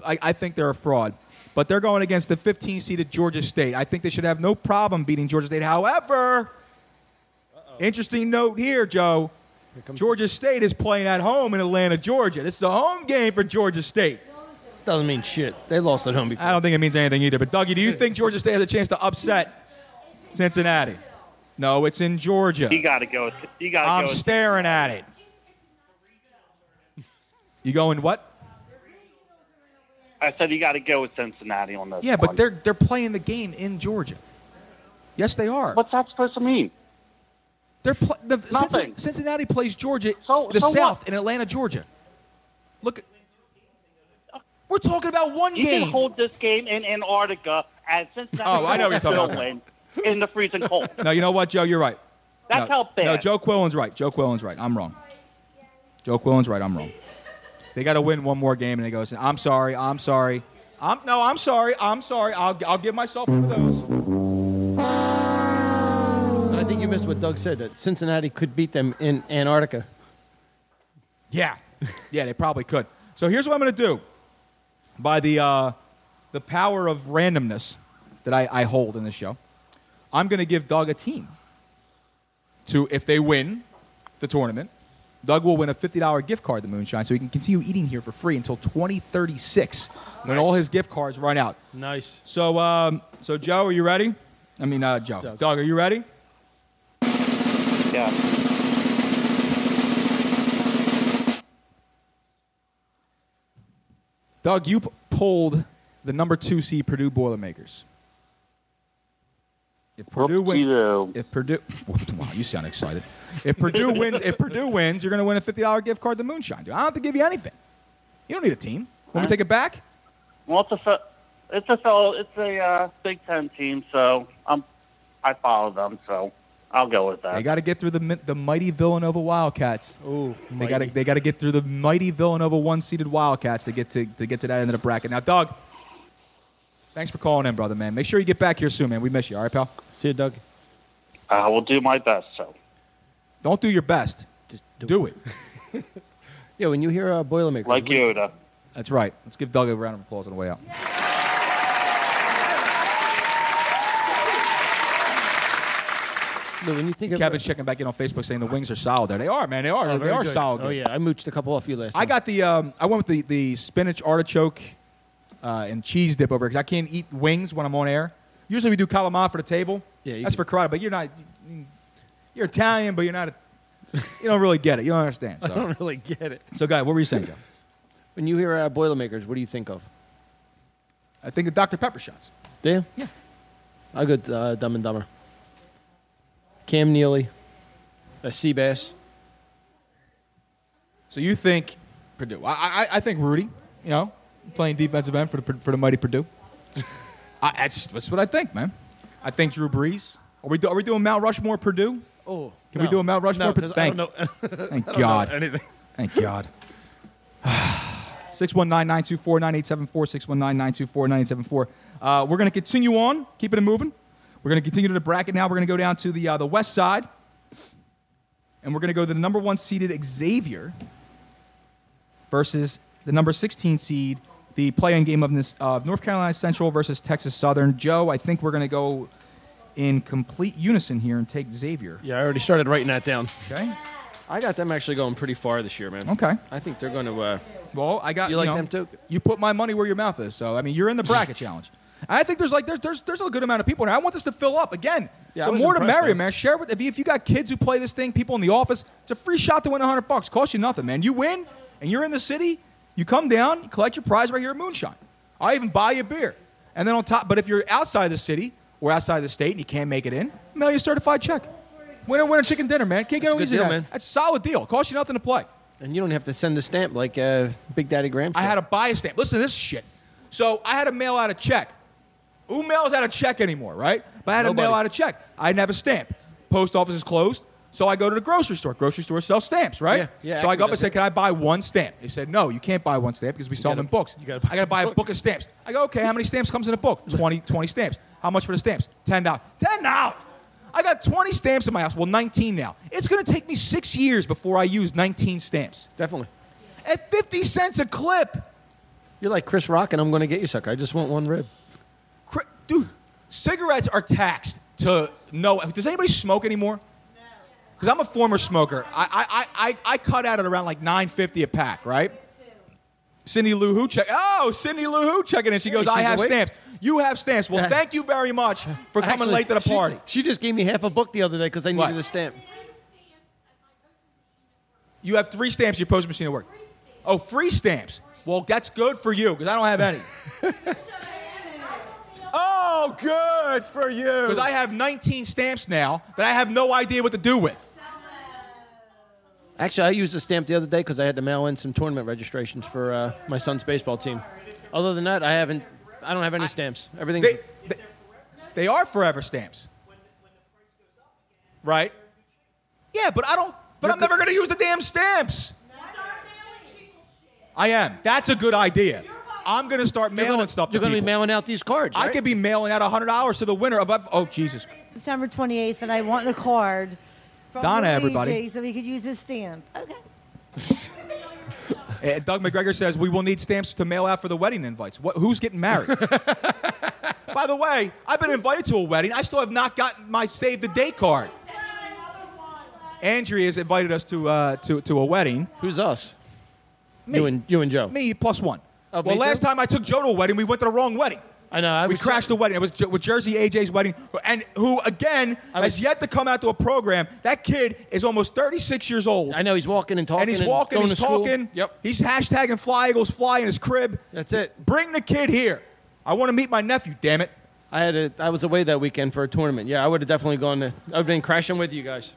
I think they're a fraud, but they're going against the 15 seeded Georgia State. I think they should have no problem beating Georgia State. However, interesting note here, Joe. Georgia State is playing at home in Atlanta, Georgia. This is a home game for Georgia State. Doesn't mean shit. They lost at home before. I don't think it means anything either. But Dougie, do you think Georgia State has a chance to upset Cincinnati? No, it's in Georgia. You got to go. with- You got to I'm go. staring at it. You going what? I said you got to go with Cincinnati on this. Yeah, but they're they're playing the game in Georgia. Yes, they are. What's that supposed to mean? They're pl- the, Nothing. Cincinnati, plays Georgia, So- the so what? South in Atlanta, Georgia. Look, we're talking about one You game. can hold this game in Antarctica and Cincinnati. Oh, I know what you're talking about. in the freezing cold. no, you know what, Joe? You're right. That's no, how bad. No, Joe Quillen's right. Joe Quillen's right. I'm wrong. Joe Quillen's right. I'm wrong. They got to win one more game, and they goes, "I'm sorry. I'm sorry. I'm no. I'm sorry. I'm sorry. I'll I'll give myself one of those." I think you missed what Doug said that Cincinnati could beat them in Antarctica. Yeah, yeah, they probably could. So here's what I'm going to do. By the uh, the power of randomness that I, I hold in this show, I'm going to give Doug a team. To if they win the tournament, Doug will win a $50 gift card to Moonshine, so he can continue eating here for free until 2036 when all his gift cards run out. Nice. So, um, so Joe, are you ready? I mean, uh, Joe. Doug. Doug, are you ready? Yeah. Doug, you p- pulled the number two seed Purdue Boilermakers. If Purdue wins, Whoop-de-doo. if Purdue, wow, you sound excited. If Purdue wins, if Purdue wins, you're going to win a fifty dollar gift card to Moonshine. Dude, I don't have to give you anything. You don't need a team. Want me to take it back? Well, it's a it's a fellow, it's a uh, Big Ten team, so I'm I follow them, so I'll go with that. They got to get through the mi- the mighty Villanova Wildcats. Ooh, They got to they got to get through the mighty Villanova one seeded Wildcats to get to to get to that end of the bracket. Now, Doug, thanks for calling in, brother, man. Make sure you get back here soon, man. We miss you. All right, pal. See you, Doug. I will do my best. So Don't do your best. Just do, do it. Yeah, when you hear uh, Boilermaker. like what- Yoda. That's right. Let's give Doug a round of applause on the way out. No, when you think of Kevin's checking back in on Facebook saying the wings are solid there. They are, man. They are. Oh, they are good. solid. Oh yeah, I mooched a couple off you last. I time. got the. Um, I went with the, the spinach artichoke uh, and cheese dip over because I can't eat wings when I'm on air. Usually we do calamari for the table. Yeah, that's can- for karate. But you're not. You're Italian, but you're not. A, you don't really get it. You don't understand. I don't really get it. so guy, what were you saying, Joe? When you hear uh, Boilermakers, what do you think of? I think of Dr Pepper shots. Do you? Yeah. I go uh, Dumb and Dumber. Cam Neely, uh, Seabass. So you think Purdue? I, I, I think Rudy. You know, playing defensive end for the for the mighty Purdue. I, that's, that's what I think, man. I think Drew Brees. Are we are we doing Mount Rushmore Purdue? Oh, Can we do a Mount Rushmore? No, 'cause I Thank- don't know. Thank I don't know God. anything. Thank God. 619-924-9874, 619-924-9874. Uh, we're going to continue on, keeping it moving. We're going to continue to the bracket now. We're going to go down to the, uh, the west side. And we're going to go to the number one seeded Xavier versus the number 16 seed, the play-in game of this, uh, North Carolina Central versus Texas Southern. Joe, I think we're going to go in complete unison here and take Xavier. Yeah, I already started writing that down. Okay. I got them actually going pretty far this year, man. Okay. I think they're going to. Uh, Well, I got You like know, them too? You put my money where your mouth is. So I mean, you're in the bracket challenge. I think there's like there's there's there's a good amount of people now. I want this to fill up again. Yeah, the more to impressed, merrier, man. man. Share with if you, if you got kids who play this thing, people in the office. It's a free shot to win hundred bucks. Cost you nothing, man. You win, and you're in the city. You come down, you collect your prize right here at Moonshine. I even buy you a beer, and then on top. But if you're outside the city or outside the state and you can't make it in, mail you a certified check. Winner, winner, chicken dinner, man. Can't get That's a good easy deal, man. That's a solid deal. Cost you nothing to play. and you don't have to send a stamp like uh, Big Daddy Graham. I had to buy a stamp. Listen to this shit. So I had to mail out a check. Who mails out a check anymore, right? But I had to mail out a check. I didn't have a stamp. Post office is closed. So I go to the grocery store. Grocery store sells stamps, right? Yeah, yeah, So I go up and say, "Can I buy one stamp?" They said, "No, you can't buy one stamp because we sell them in books. you gotta buy I got to buy a book of stamps." I go, "Okay, how many stamps comes in a book? 20, 20 stamps. How much for the stamps? Ten dollars. Ten dollars. I got 20 stamps in my house. Well, 19 now. It's going to take me six years before I use 19 stamps Definitely. at 50 cents a clip. You're like Chris Rock, and I'm going to get you, sucker. I just want one rib. Cri- Dude, cigarettes are taxed to no. Does anybody smoke anymore? Because I'm a former smoker. I, I, I, I, I cut out at around like 9.50 a pack, right? Cindy Lou Who check. Oh, Cindy Lou Who checking in. She goes, Hey, I have awake? stamps. You have stamps. Well, thank you very much for coming Actually, late to the party. She, just gave me half a book the other day because I What? needed a stamp. You have three stamps at your post machine at work. Oh, free stamps. Well, that's good for you because I don't have any. oh, good for you. Because I have 19 stamps now that I have no idea what to do with. Actually, I used a stamp the other day because I had to mail in some tournament registrations for uh, my son's baseball team. Other than that, I haven't. I don't have any stamps. Everything's. They, they, they are forever stamps. Right? Yeah, but I don't. But I'm never going to use the damn stamps. I am. That's a good idea. I'm going to start mailing gonna- stuff to You're going to be mailing out these cards. I could be mailing out $100 to the winner of. Oh, Jesus. September 28th, and I want a card from Donna, Luigi everybody. so we could use his stamp. Okay. Uh, Doug McGregor says we will need stamps to mail out for the wedding invites. What, who's getting married? By the way, I've been invited to a wedding. I still have not gotten my save the date card. Andrea has invited us to uh, to to a wedding. Who's us? Me. You and you and Joe. Me plus one. Oh, well, me last too? time I took Joe to a wedding, we went to the wrong wedding. I know. I we was crashed the wedding. It was with Jersey AJ's wedding, and who again I has yet to come out to a program. That kid is almost 36 years old. I know he's walking and talking. and he's walking, going he's to school. talking. Yep. He's hashtagging fly eagles fly in his crib. That's it. Bring the kid here. I want to meet my nephew. Damn it. I had a, I was away that weekend for a tournament. Yeah, I would have definitely gone to. I've been crashing with you guys.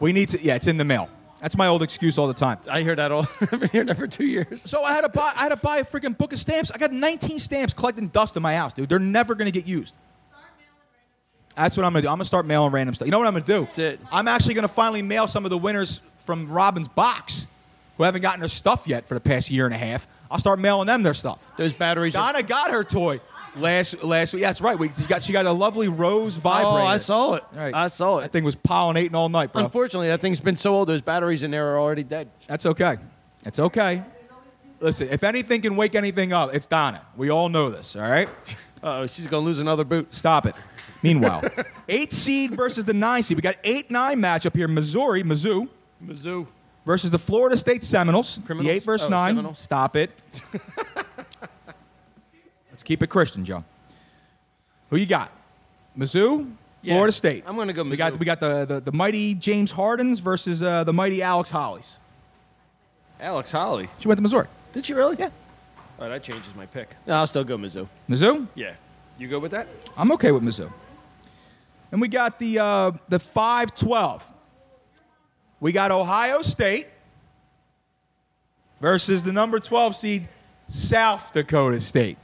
We need to. Yeah, it's in the mail. That's my old excuse all the time. I hear that all. I've been hearing that for two years. So I had to buy. I had to buy a freaking book of stamps. I got 19 stamps collecting dust in my house, dude. They're never gonna get used. That's what I'm gonna do. I'm gonna start mailing random stuff. You know what I'm gonna do? That's it. I'm actually gonna finally mail some of the winners from Robin's box, who haven't gotten their stuff yet for the past year and a half. I'll start mailing them their stuff. Those batteries. Donna got her toy last last week. Yeah, that's right. We, she got she got a lovely rose vibrator. oh, I saw it. Right. I saw it. That it. thing was pollinating all night, bro. Unfortunately, that thing's been so old. Those batteries in there are already dead. That's okay. That's okay. Listen, if anything can wake anything up, it's Donna. We all know this, all right? Oh, she's gonna lose another boot. Stop it. Meanwhile, eight seed versus the nine seed. We got eight nine matchup here. Missouri, Mizzou Mizzou. versus the Florida State Seminoles. Criminals? The eight versus Oh, nine. Seminoles. Stop it. Let's keep it Christian, Joe. Who you got? Mizzou, Yeah, Florida State. I'm gonna go We got we got the, the, the mighty James Hardens versus uh, the mighty Alex Hollies. Alex Holly. She went to Missouri. Did she really? Yeah. Oh, that changes my pick. No, I'll still go Mizzou. Mizzou. Yeah. You go with that? I'm okay with Mizzou. And we got the uh, the 5-12. We got Ohio State versus the number 12 seed South Dakota State.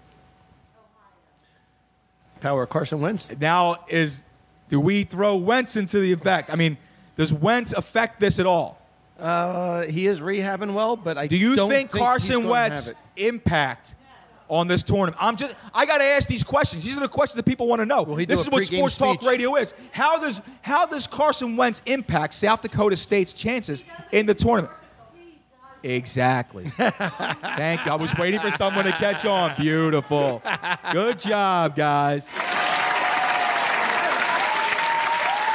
Power of Carson Wentz. Now is do we throw Wentz into the effect? I mean, does Wentz affect this at all? Uh, he is rehabbing well, but I Do you don't think he's Carson Wentz impact on this tournament? I'm just I got to ask these questions. These are the questions that people want to know. this is what sports talk radio is. How does how does Carson Wentz impact South Dakota State's chances in the tournament? Exactly. Thank you. I was waiting for someone to catch on. Beautiful. Good job, guys.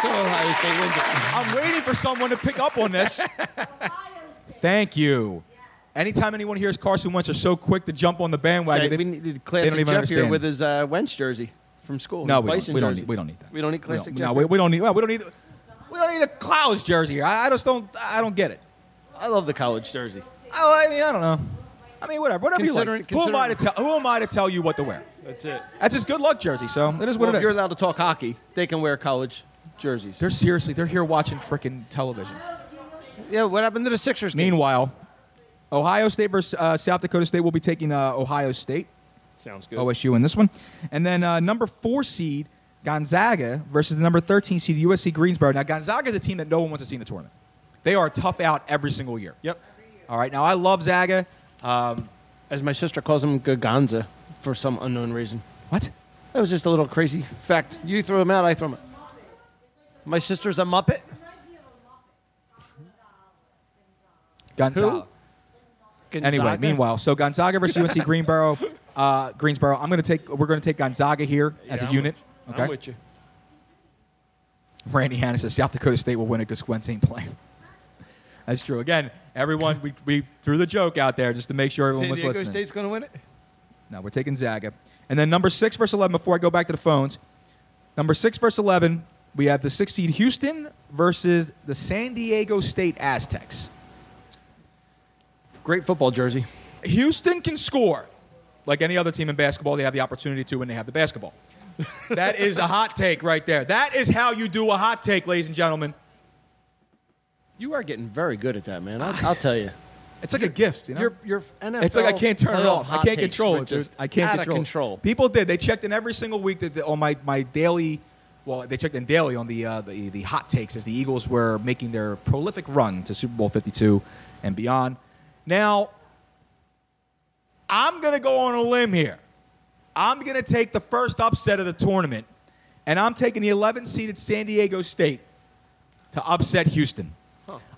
So Ohio State wins it. I'm waiting for someone to pick up on this. Thank you. Anytime anyone hears Carson Wentz are so quick to jump on the bandwagon, Say, they, we needed they don't classic even Jeff understand. here with his uh, Wentz jersey from school. no, we don't, we, don't need, we don't need that. We don't need We classic don't- Jeff. No, we, we don't need. well, We don't need. We don't need a Clowes jersey here. I, I just don't. I don't get it. I love the college jersey. Oh, I mean, I don't know. I mean, whatever. Whatever you Considering- like. Who am I to tell? Who am I to tell you what to wear? That's it. That's his good luck jersey. So it is what Well, it if you're is. allowed to talk hockey, they can wear college jerseys. They're seriously. They're here watching freaking television. Yeah, what happened to the Sixers? game? Meanwhile, Ohio State versus uh, South Dakota State will be taking uh, Ohio State. sounds good. OSU in this one. And then uh, number four seed Gonzaga versus the number 13 seed USC Greensboro. Now, Gonzaga is a team that no one wants to see in the tournament. They are tough out every single year. Yep. All right. Now, I love Zaga. Um, As my sister calls him Gaganza for some unknown reason. what? That was just a little crazy fact. You throw him out, I throw him out. My sister's a Muppet. Gonzaga. Anyway, Gonzaga? meanwhile, so Gonzaga versus UNC Greenboro. Uh, Greensboro. I'm going to take. We're going to take Gonzaga here as Yeah, a I'm unit. with- Okay. I'm with you. Randy Hanna says South Dakota State will win it because Wentz ain't playing. That's true. Again, everyone, we, we threw the joke out there just to make sure everyone was. Listening. San was Diego listening. State's going to win it? No, we're taking Zaga. And then number six versus 11, before I go back to the phones, number six versus 11, we have the six seed Houston versus the San Diego State Aztecs. Great football jersey. Houston can score. Like any other team in basketball, they have the opportunity to when they have the basketball. that is a hot take right there. That is how you do a hot take, ladies and gentlemen. You are getting very good at that, man. I'll, I'll tell you. It's like a gift, you know? Your your NFL. It's like I can't turn it playoff off. I hot can't takes control were it. dude. Just I can't out control. of it. control. People did. They checked in every single week that, on my, my daily. Well, they checked in daily on the, uh, the the hot takes as the Eagles were making their prolific run to Super Bowl 52 and beyond. Now, I'm gonna go on a limb here. I'm gonna take the first upset of the tournament, and I'm taking the 11 seeded San Diego State to upset Houston.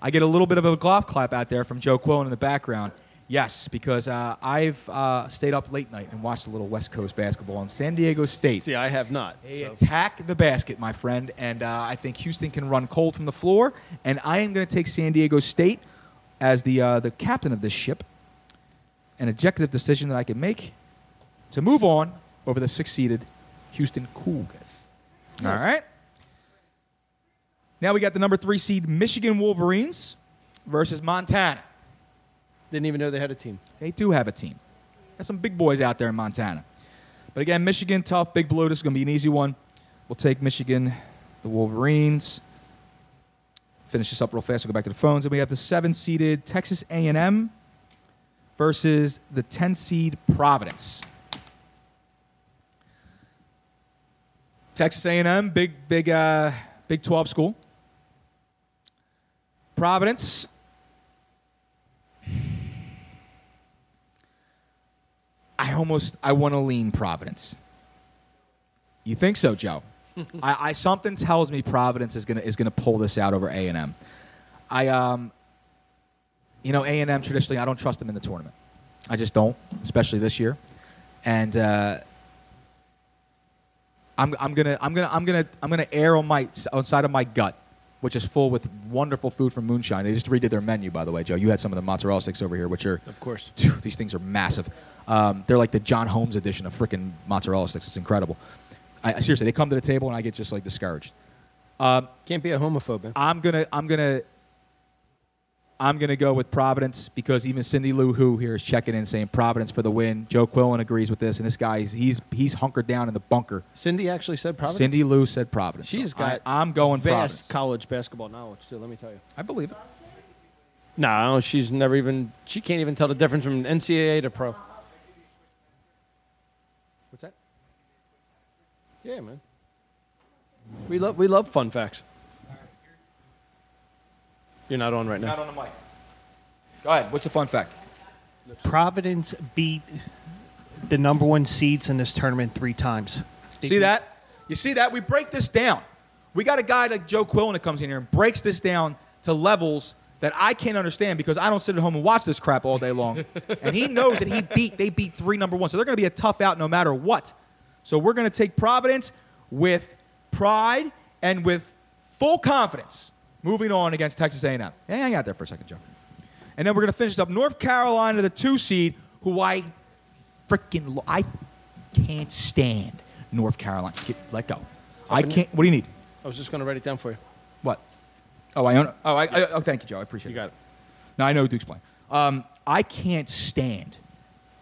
I get a little bit of a golf clap out there from Joe Quillen in the background. Yes, because uh, I've uh, stayed up late night and watched a little West Coast basketball on San Diego State. See, I have not. They so. attack the basket, my friend, and uh, I think Houston can run cold from the floor. And I am going to take San Diego State as the uh, the captain of this ship. An executive decision that I can make to move on over the six-seeded Houston Cougars. All right. Now we got the number three seed Michigan Wolverines versus Montana. Didn't even know they had a team. They do have a team. Got some big boys out there in Montana. But again, Michigan, tough, big blue. This is going to be an easy one. We'll take Michigan, the Wolverines. Finish this up real fast. We'll go back to the phones. And we have the seven-seeded Texas A&M versus the 10-seed Providence. Texas A&M, big, big, uh, Big 12 school. Providence, I almost I want to lean Providence. You think so, Joe? I, I something tells me Providence is gonna is gonna pull this out over A and M. I um, you know A and M traditionally I don't trust them in the tournament. I just don't, especially this year. And uh, I'm I'm gonna I'm gonna I'm gonna I'm gonna err on my on side of my gut, which is full with wonderful food from Moonshine. They just redid their menu, by the way, Joe. You had some of the mozzarella sticks over here, which are Of course. Phew, these things are massive. Um, they're like the John Holmes edition of freaking mozzarella sticks. It's incredible. I, I- seriously, they come to the table and I get just like discouraged. Um, Can't be a homophobe. man. I'm gonna I'm gonna I'm gonna go with Providence because even Cindy Lou Who here is checking in saying Providence for the win. Joe Quillen agrees with this, and this guy he's he's, he's hunkered down in the bunker. Cindy actually said Providence. Cindy Lou said Providence. She's So got I, am going vast Providence. college basketball knowledge too. Let me tell you. I believe it. No, she's never even. She can't even tell the difference from NCAA to pro. What's that? Yeah, man. We love we love fun facts. You're not on right now. Not on the mic. Go ahead. What's the fun fact? Providence beat the number one seeds in this tournament three times. They See beat- that? You see that? We break this down. We got a guy like Joe Quillen that comes in here and breaks this down to levels that I can't understand because I don't sit at home and watch this crap all day long. and he knows that he beat they beat three number one, so they're going to be a tough out no matter what. So we're going to take Providence with pride and with full confidence, moving on against Texas A&M. Hang out there for a second, Joe. And then we're going to finish up North Carolina, the two seed, who I freaking lo- I can't stand North Carolina. Get, let go. I can't. What do you need? I was just going to write it down for you. What? Oh, I own. Oh, I, I, oh, thank you, Joe. I appreciate it. You it. got it. Now I know Duke's playing. Um, I can't stand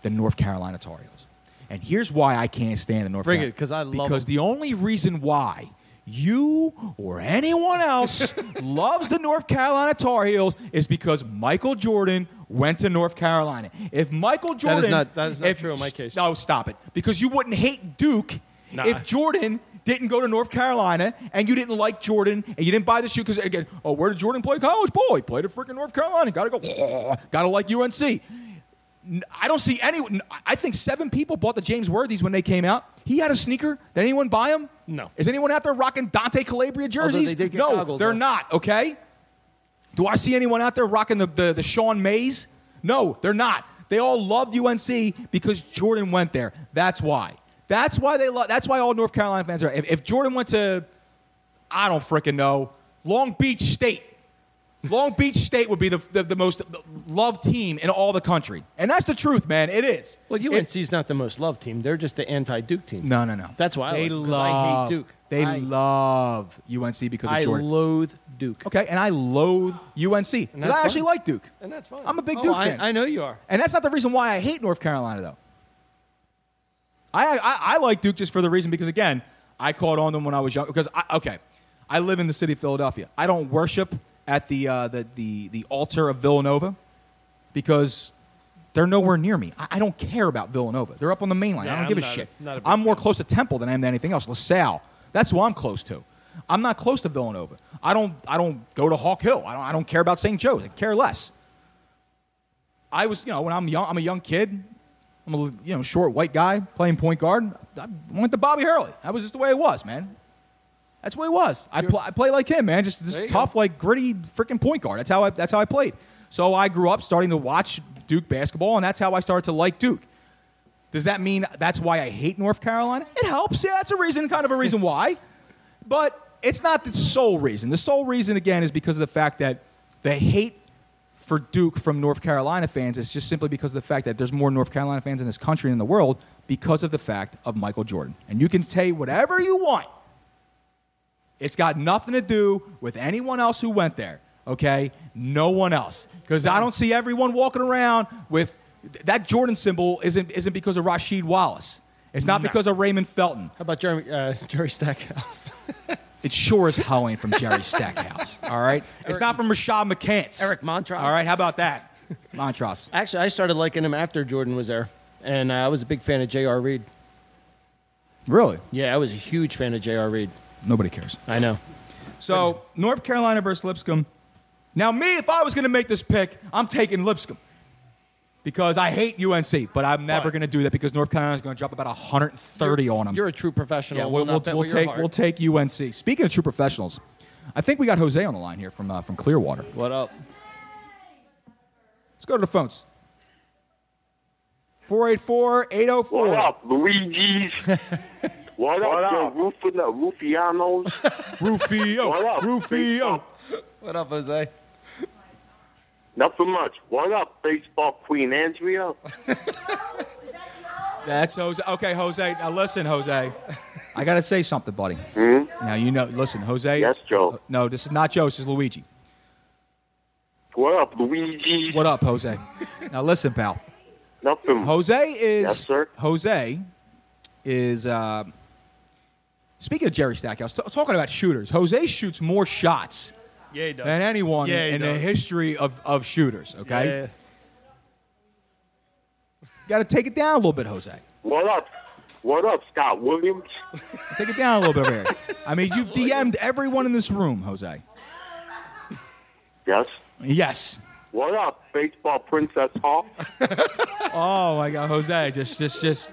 the North Carolina Tar Heels, and here's why I can't stand the North. Bring Carolina. it, 'cause I love Because 'em. the only reason why you or anyone else loves the North Carolina Tar Heels is because Michael Jordan went to North Carolina. If Michael Jordan, not- that is not if- true in my case. No, stop it. Because you wouldn't hate Duke Nah. if Jordan didn't go to North Carolina and you didn't like Jordan and you didn't buy the shoe because again, oh, where did Jordan play college? Boy, he played at freaking North Carolina. Got to go. Got to like UNC. N- I don't see anyone. I think seven people bought the James Worthies when they came out. He had a sneaker. Did anyone buy him? No. Is anyone out there rocking Dante Calabria jerseys? they did get no, goggles, they're though. not. Okay. Do I see anyone out there rocking the, the, the Sean Mays? No, they're not. They all loved UNC because Jordan went there. That's why. That's why they love. That's why all North Carolina fans are. If, if Jordan went to, I don't freaking know, Long Beach State. Long Beach State would be the, the, the most loved team in all the country. And that's the truth, man. It is. Well, It- UNC's not the most loved team. They're just the anti-Duke team. no, no, no. That's why I they like love. I hate Duke. They I- love UNC because of I Jordan. loathe Duke. okay, and I loathe UNC. And But that's I actually fine. like Duke. And that's fine. I'm a big Oh, Duke I, fan. I know you are. And that's not the reason why I hate North Carolina, though. I, I, I like Duke just for the reason because, again, I caught on them when I was young. Because, I, okay, I live in the city of Philadelphia. I don't worship at the, uh, the, the, the altar of Villanova because they're nowhere near me. I, I don't care about Villanova. They're up on the main line. I don't I'm give a not a- shit. not a big I'm more close to Temple than I am to anything else. LaSalle. That's who I'm close to. I'm not close to Villanova. I don't, I don't go to Hawk Hill. I don't, I don't care about St. Joe's. I care less. I was, you know, when I'm young, I'm a young kid. I'm a you know short white guy playing point guard. I went to Bobby Hurley. That was just the way it was, man. That's what it was. I, pl- I play like him, man. Just, you tough, like gritty, freaking point guard. That's how I. That's how I played. So I grew up starting to watch Duke basketball, and that's how I started to like Duke. Does that mean that's why I hate North Carolina? It helps. Yeah, that's a reason, kind of a reason why. But it's not the sole reason. The sole reason, again, is because of the fact that the hate for Duke from North Carolina fans is just simply because of the fact that there's more North Carolina fans in this country and in the world because of the fact of Michael Jordan. And you can say whatever you want. It's got nothing to do with anyone else who went there, okay? No one else. Because I don't see everyone walking around with that Jordan symbol isn't, isn't because of Rasheed Wallace. It's not No. because of Raymond Felton. How about Jeremy, uh, Jerry Stackhouse? It sure as hell ain't from Jerry Stackhouse. All right, it's not from Rashad McCants. Eric Montross. All right, how about that, Montross? Actually, I started liking him after Jordan was there, and uh, I was a big fan of J.R. Reid. Really? Yeah, I was a huge fan of J.R. Reid. Nobody cares. I know. So North Carolina versus Lipscomb. Now, me, if I was going to make this pick, I'm taking Lipscomb because I hate UNC, but I'm never Why? going to do that because North Carolina's going to drop about 130 on them. You're a true professional. yeah, Will we'll, we'll, we'll take we'll take UNC. Speaking of true professionals, I think we got Jose on the line here from uh, from Clearwater. What up? Let's go to the phones. 484 804. What up, Luigi's? what up, the Rufin, the Rufianos? Rufio. What up, Rufio. What up, Jose? Nothing much. What up, baseball queen Andrea? That's Jose. Okay, Jose. Now listen, Jose. I got to say something, buddy. Hmm? Now you know. Listen, Jose. Yes, Joe. No, this is not Joe. This is Luigi. What up, Luigi? What up, Jose? now listen, pal. Nothing. Jose is. Yes, sir. Jose is. Uh, speaking of Jerry Stackhouse, t- talking about shooters. Jose shoots more shots Yeah, he does. than anyone Yeah, he in the history of, of shooters. Okay. Yeah. Got to take it down a little bit, Jose. What up? What up, Scott Williams? Take it down a little bit over here. I mean, you've DM'd everyone in this room, Jose. Yes. Yes. What up, baseball princess Hawk? Oh my God, Jose, just just just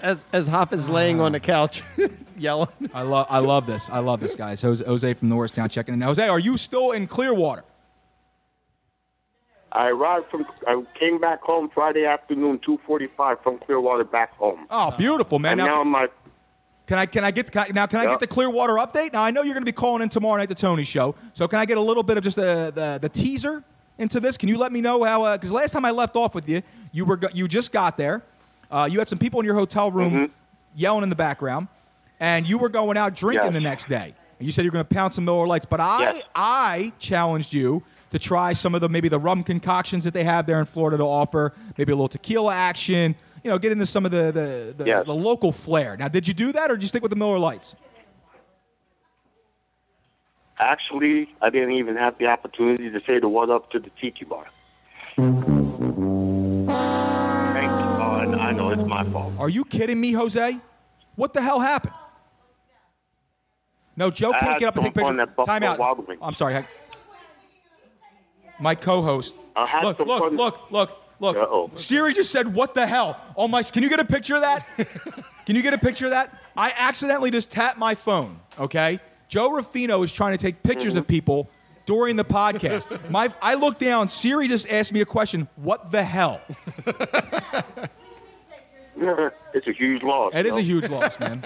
as as Hoff is laying on the couch, yelling. I love I love this. I love this, guys. Jose, Jose from Norristown checking in. Jose, are you still in Clearwater? I arrived from. I came back home Friday afternoon, two forty-five from Clearwater back home. Oh, beautiful, man. And now my Can I can I get can I, now can I get the Clearwater update? Now I know you're going to be calling in tomorrow night the Tony Show. So can I get a little bit of just the the, the teaser into this? Can you let me know how? Because last time I left off with you, you were you just got there. Uh, you had some people in your hotel room Mm-hmm. yelling in the background, and you were going out drinking Yes. the next day. And you said you were going to pound some Miller Lites, but I Yes. I challenged you to try some of the maybe the rum concoctions that they have there in Florida to offer, maybe a little tequila action. You know, get into some of the the, the, Yes. the local flair. Now, did you do that, or did you stick with the Miller Lites? actually, I didn't even have the opportunity to say the what up to the tiki bar. Thank you. Oh, I know it's my fault. Are you kidding me, Jose? What the hell happened? No, Joe can't had get up and take pictures. Time out. I'm sorry. I- My co-host. Look, look, look, look, look. Uh-oh. Siri just said, "What the hell?" Oh my! Can you get a picture of that? can you get a picture of that? I accidentally just tapped my phone. Okay. Joe Ruffino is trying to take pictures Mm-hmm. of people during the podcast. my, I look down. Siri just asked me a question. What the hell? it's a huge loss. It is yo. a huge loss, man.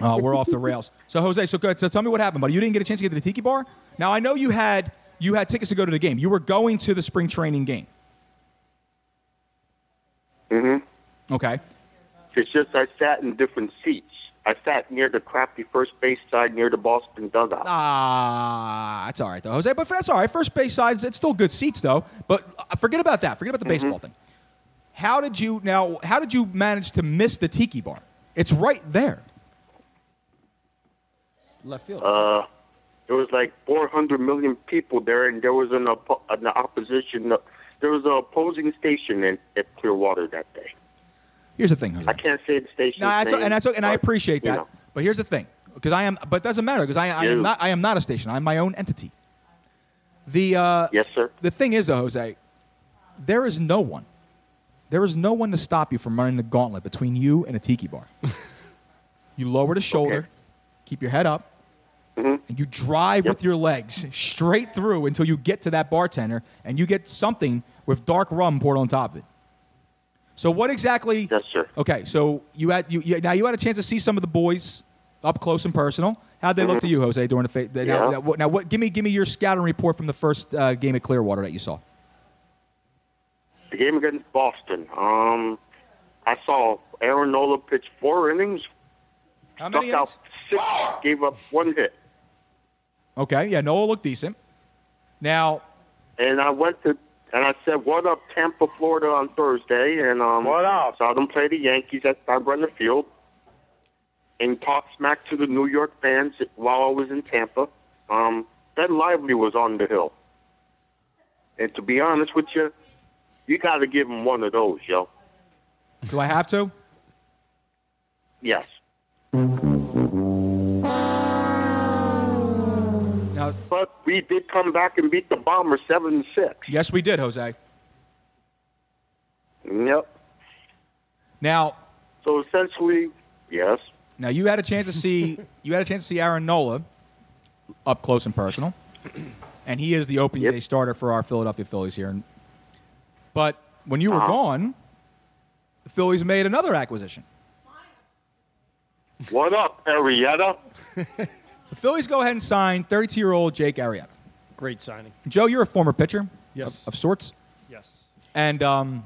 Oh, we're off the rails. So Jose, so good. So tell me what happened, buddy. You didn't get a chance to get to the Tiki Bar. Now I know you had you had tickets to go to the game. You were going to the spring training game. Mm-hmm. Okay. It's just I sat in different seats. I sat near the crappy first base side near the Boston dugout. Ah, that's all right though, Jose. But that's all right. First base sides, it's still good seats though. But uh, forget about that. Forget about the baseball thing. How did you now? How did you manage to miss the Tiki Bar? It's right there. Left field. Uh, there was like 400 million people there, and there was an, an opposition. There was an opposing station in at Clearwater that day. Here's the thing, Jose. I can't say the station. No, that's, and that's and I appreciate you that. know. But here's the thing, because I am, but it doesn't matter because I, I am not I am not a station. I'm my own entity. The uh, yes, sir. The thing is, though, Jose, there is no one, there is no one to stop you from running the gauntlet between you and a tiki bar. you lower the shoulder, keep your head up, Mm-hmm. and you drive with your legs straight through until you get to that bartender, and you get something with dark rum poured on top of it. So what exactly? Yes, sir. Okay, so you had you, you now you had a chance to see some of the boys up close and personal. How'd they look to you, Jose, during the fa- now, Yeah. now, what- now, what? Give me give me your scouting report from the first uh, game at Clearwater that you saw. The game against Boston. Um, I saw Aaron Nola pitch four innings. How many out six, gave up one hit. Okay, yeah, Noah looked decent. Now, And I went to and I said, "What up, Tampa, Florida?" on Thursday, and um, what up? Saw them play the Yankees at Steinbrenner Field, and talked smack to the New York fans while I was in Tampa. Um, Ben Lively was on the hill, and to be honest with you, you got to give him one of those, yo. do I have to? Yes. Now, but we did come back and beat the Bombers seven to six. Yes, we did, Jose. Yep. Now, so essentially, yes. Now you had a chance to see you had a chance to see Aaron Nola up close and personal, and he is the opening day starter for our Philadelphia Phillies here. But when you were Uh-huh. gone, the Phillies made another acquisition. What up, Arrieta? The Phillies go ahead and sign 32-year-old Jake Arrieta. Great signing. Joe, you're a former pitcher, Yes. of, of sorts, Yes. and um,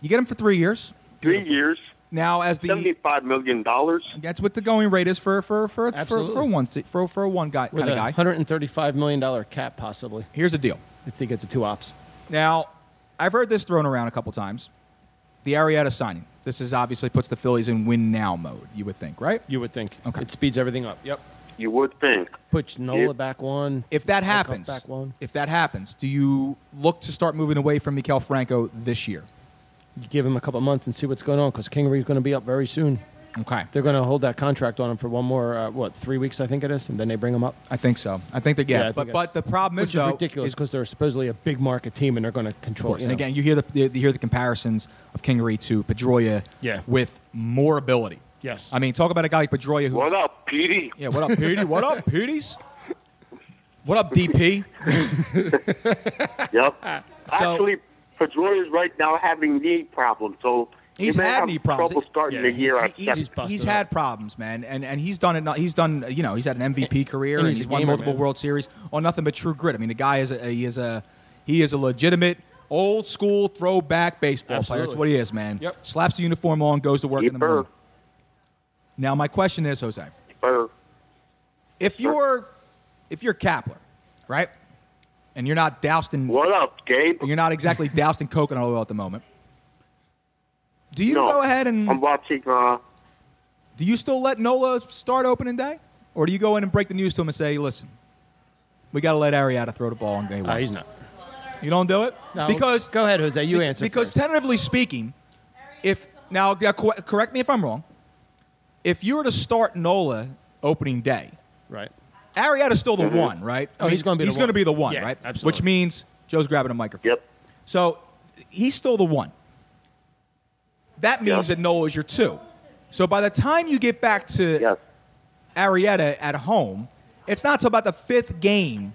you get him for three years. Three years. Now, as the seventy-five million dollars. That's what the going rate is for for for for, Absolutely. for one for for a one guy With kind a of guy. hundred and thirty-five million dollar cap, possibly. Here's the deal: if they get to two ops. Now, I've heard this thrown around a couple times. The Arrieta signing. This is obviously puts the Phillies in win now mode. You would think, right? You would think. Okay. It speeds everything up. Yep. You would think. Put Nola If- back one. If that happens, back one. if that happens, do you look to start moving away from Maikel Franco this year? You give him a couple months and see what's going on because Kingery's going to be up very soon. Okay. They're going to hold that contract on him for one more, uh, what, three weeks, I think it is, and then they bring him up. I think so. I think they get. I but think but it's- the problem which is, though, ridiculous because they're supposedly a big market team and they're going to control. course. And know. again, you hear the, the you hear the comparisons of Kingery to Pedroia Yeah. with more ability. Yes. I mean, talk about a guy like Pedroia who. What up, Petey? Yeah, what up, Petey? what up, Petey's? What up, DP? Yep. Actually, Pedroia's right now having knee problems, so He's he had knee problems. trouble starting the year at he's, seven. he's had problems, man, and and he's done it. He's done, you know, he's had an MVP career and and he's he's, won gamer, multiple man. World Series on nothing but true grit. I mean, the guy is a he is a he is a legitimate old school throwback baseball player. That's what he is, man. Yep. Slaps the uniform on, goes to work in the morning. Now, my question is, Jose, if you're if you're Kapler, right, and you're not doused in what up, Gabe? You're not exactly doused in coconut oil at the moment. Do you No, go ahead and I'm watching. Uh, do you still let Nola start opening day, or do you go in and break the news to him and say, "Listen, we got to let Arrieta throw the ball on day one"? Uh, he's not. You don't do it No, because go ahead, Jose. You be- answer. Because tentatively speaking, if now correct me if I'm wrong, if you were to start Nola opening day, right? Arrieta's still the Mhm. one, right? Oh, he's gonna be he's going to be the one, Yeah, right? absolutely. Which means Joe's grabbing a microphone. Yep. So he's still the one. That means that Nola is your two. So by the time you get back to Arrieta at home, it's not till about the fifth game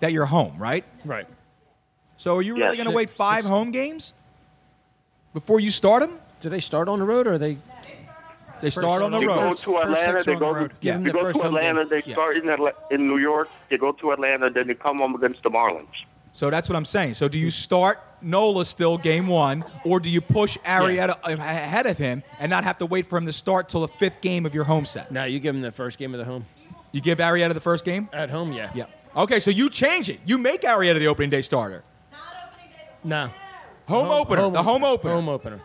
that you're home, right? Right. So are you really Yes. going to wait Six- five six- home games before you start them? Do they start on the road or are they? They start on the they road. go to Atlanta. They go, to, Give they the go first to Atlanta. game. They start in Atla- in New York. They go to Atlanta. Then they come home against the Marlins. So that's what I'm saying. So do you start Nola still game one, or do you push Arrieta ahead of him and not have to wait for him to start till the fifth game of your home set? No, you give him the first game of the home. You give Arrieta the first game? At home, yeah. Yeah. Okay, so you change it. You make Arrieta the opening day starter. Not opening day. No. Home, opener. the home opener. Home opener.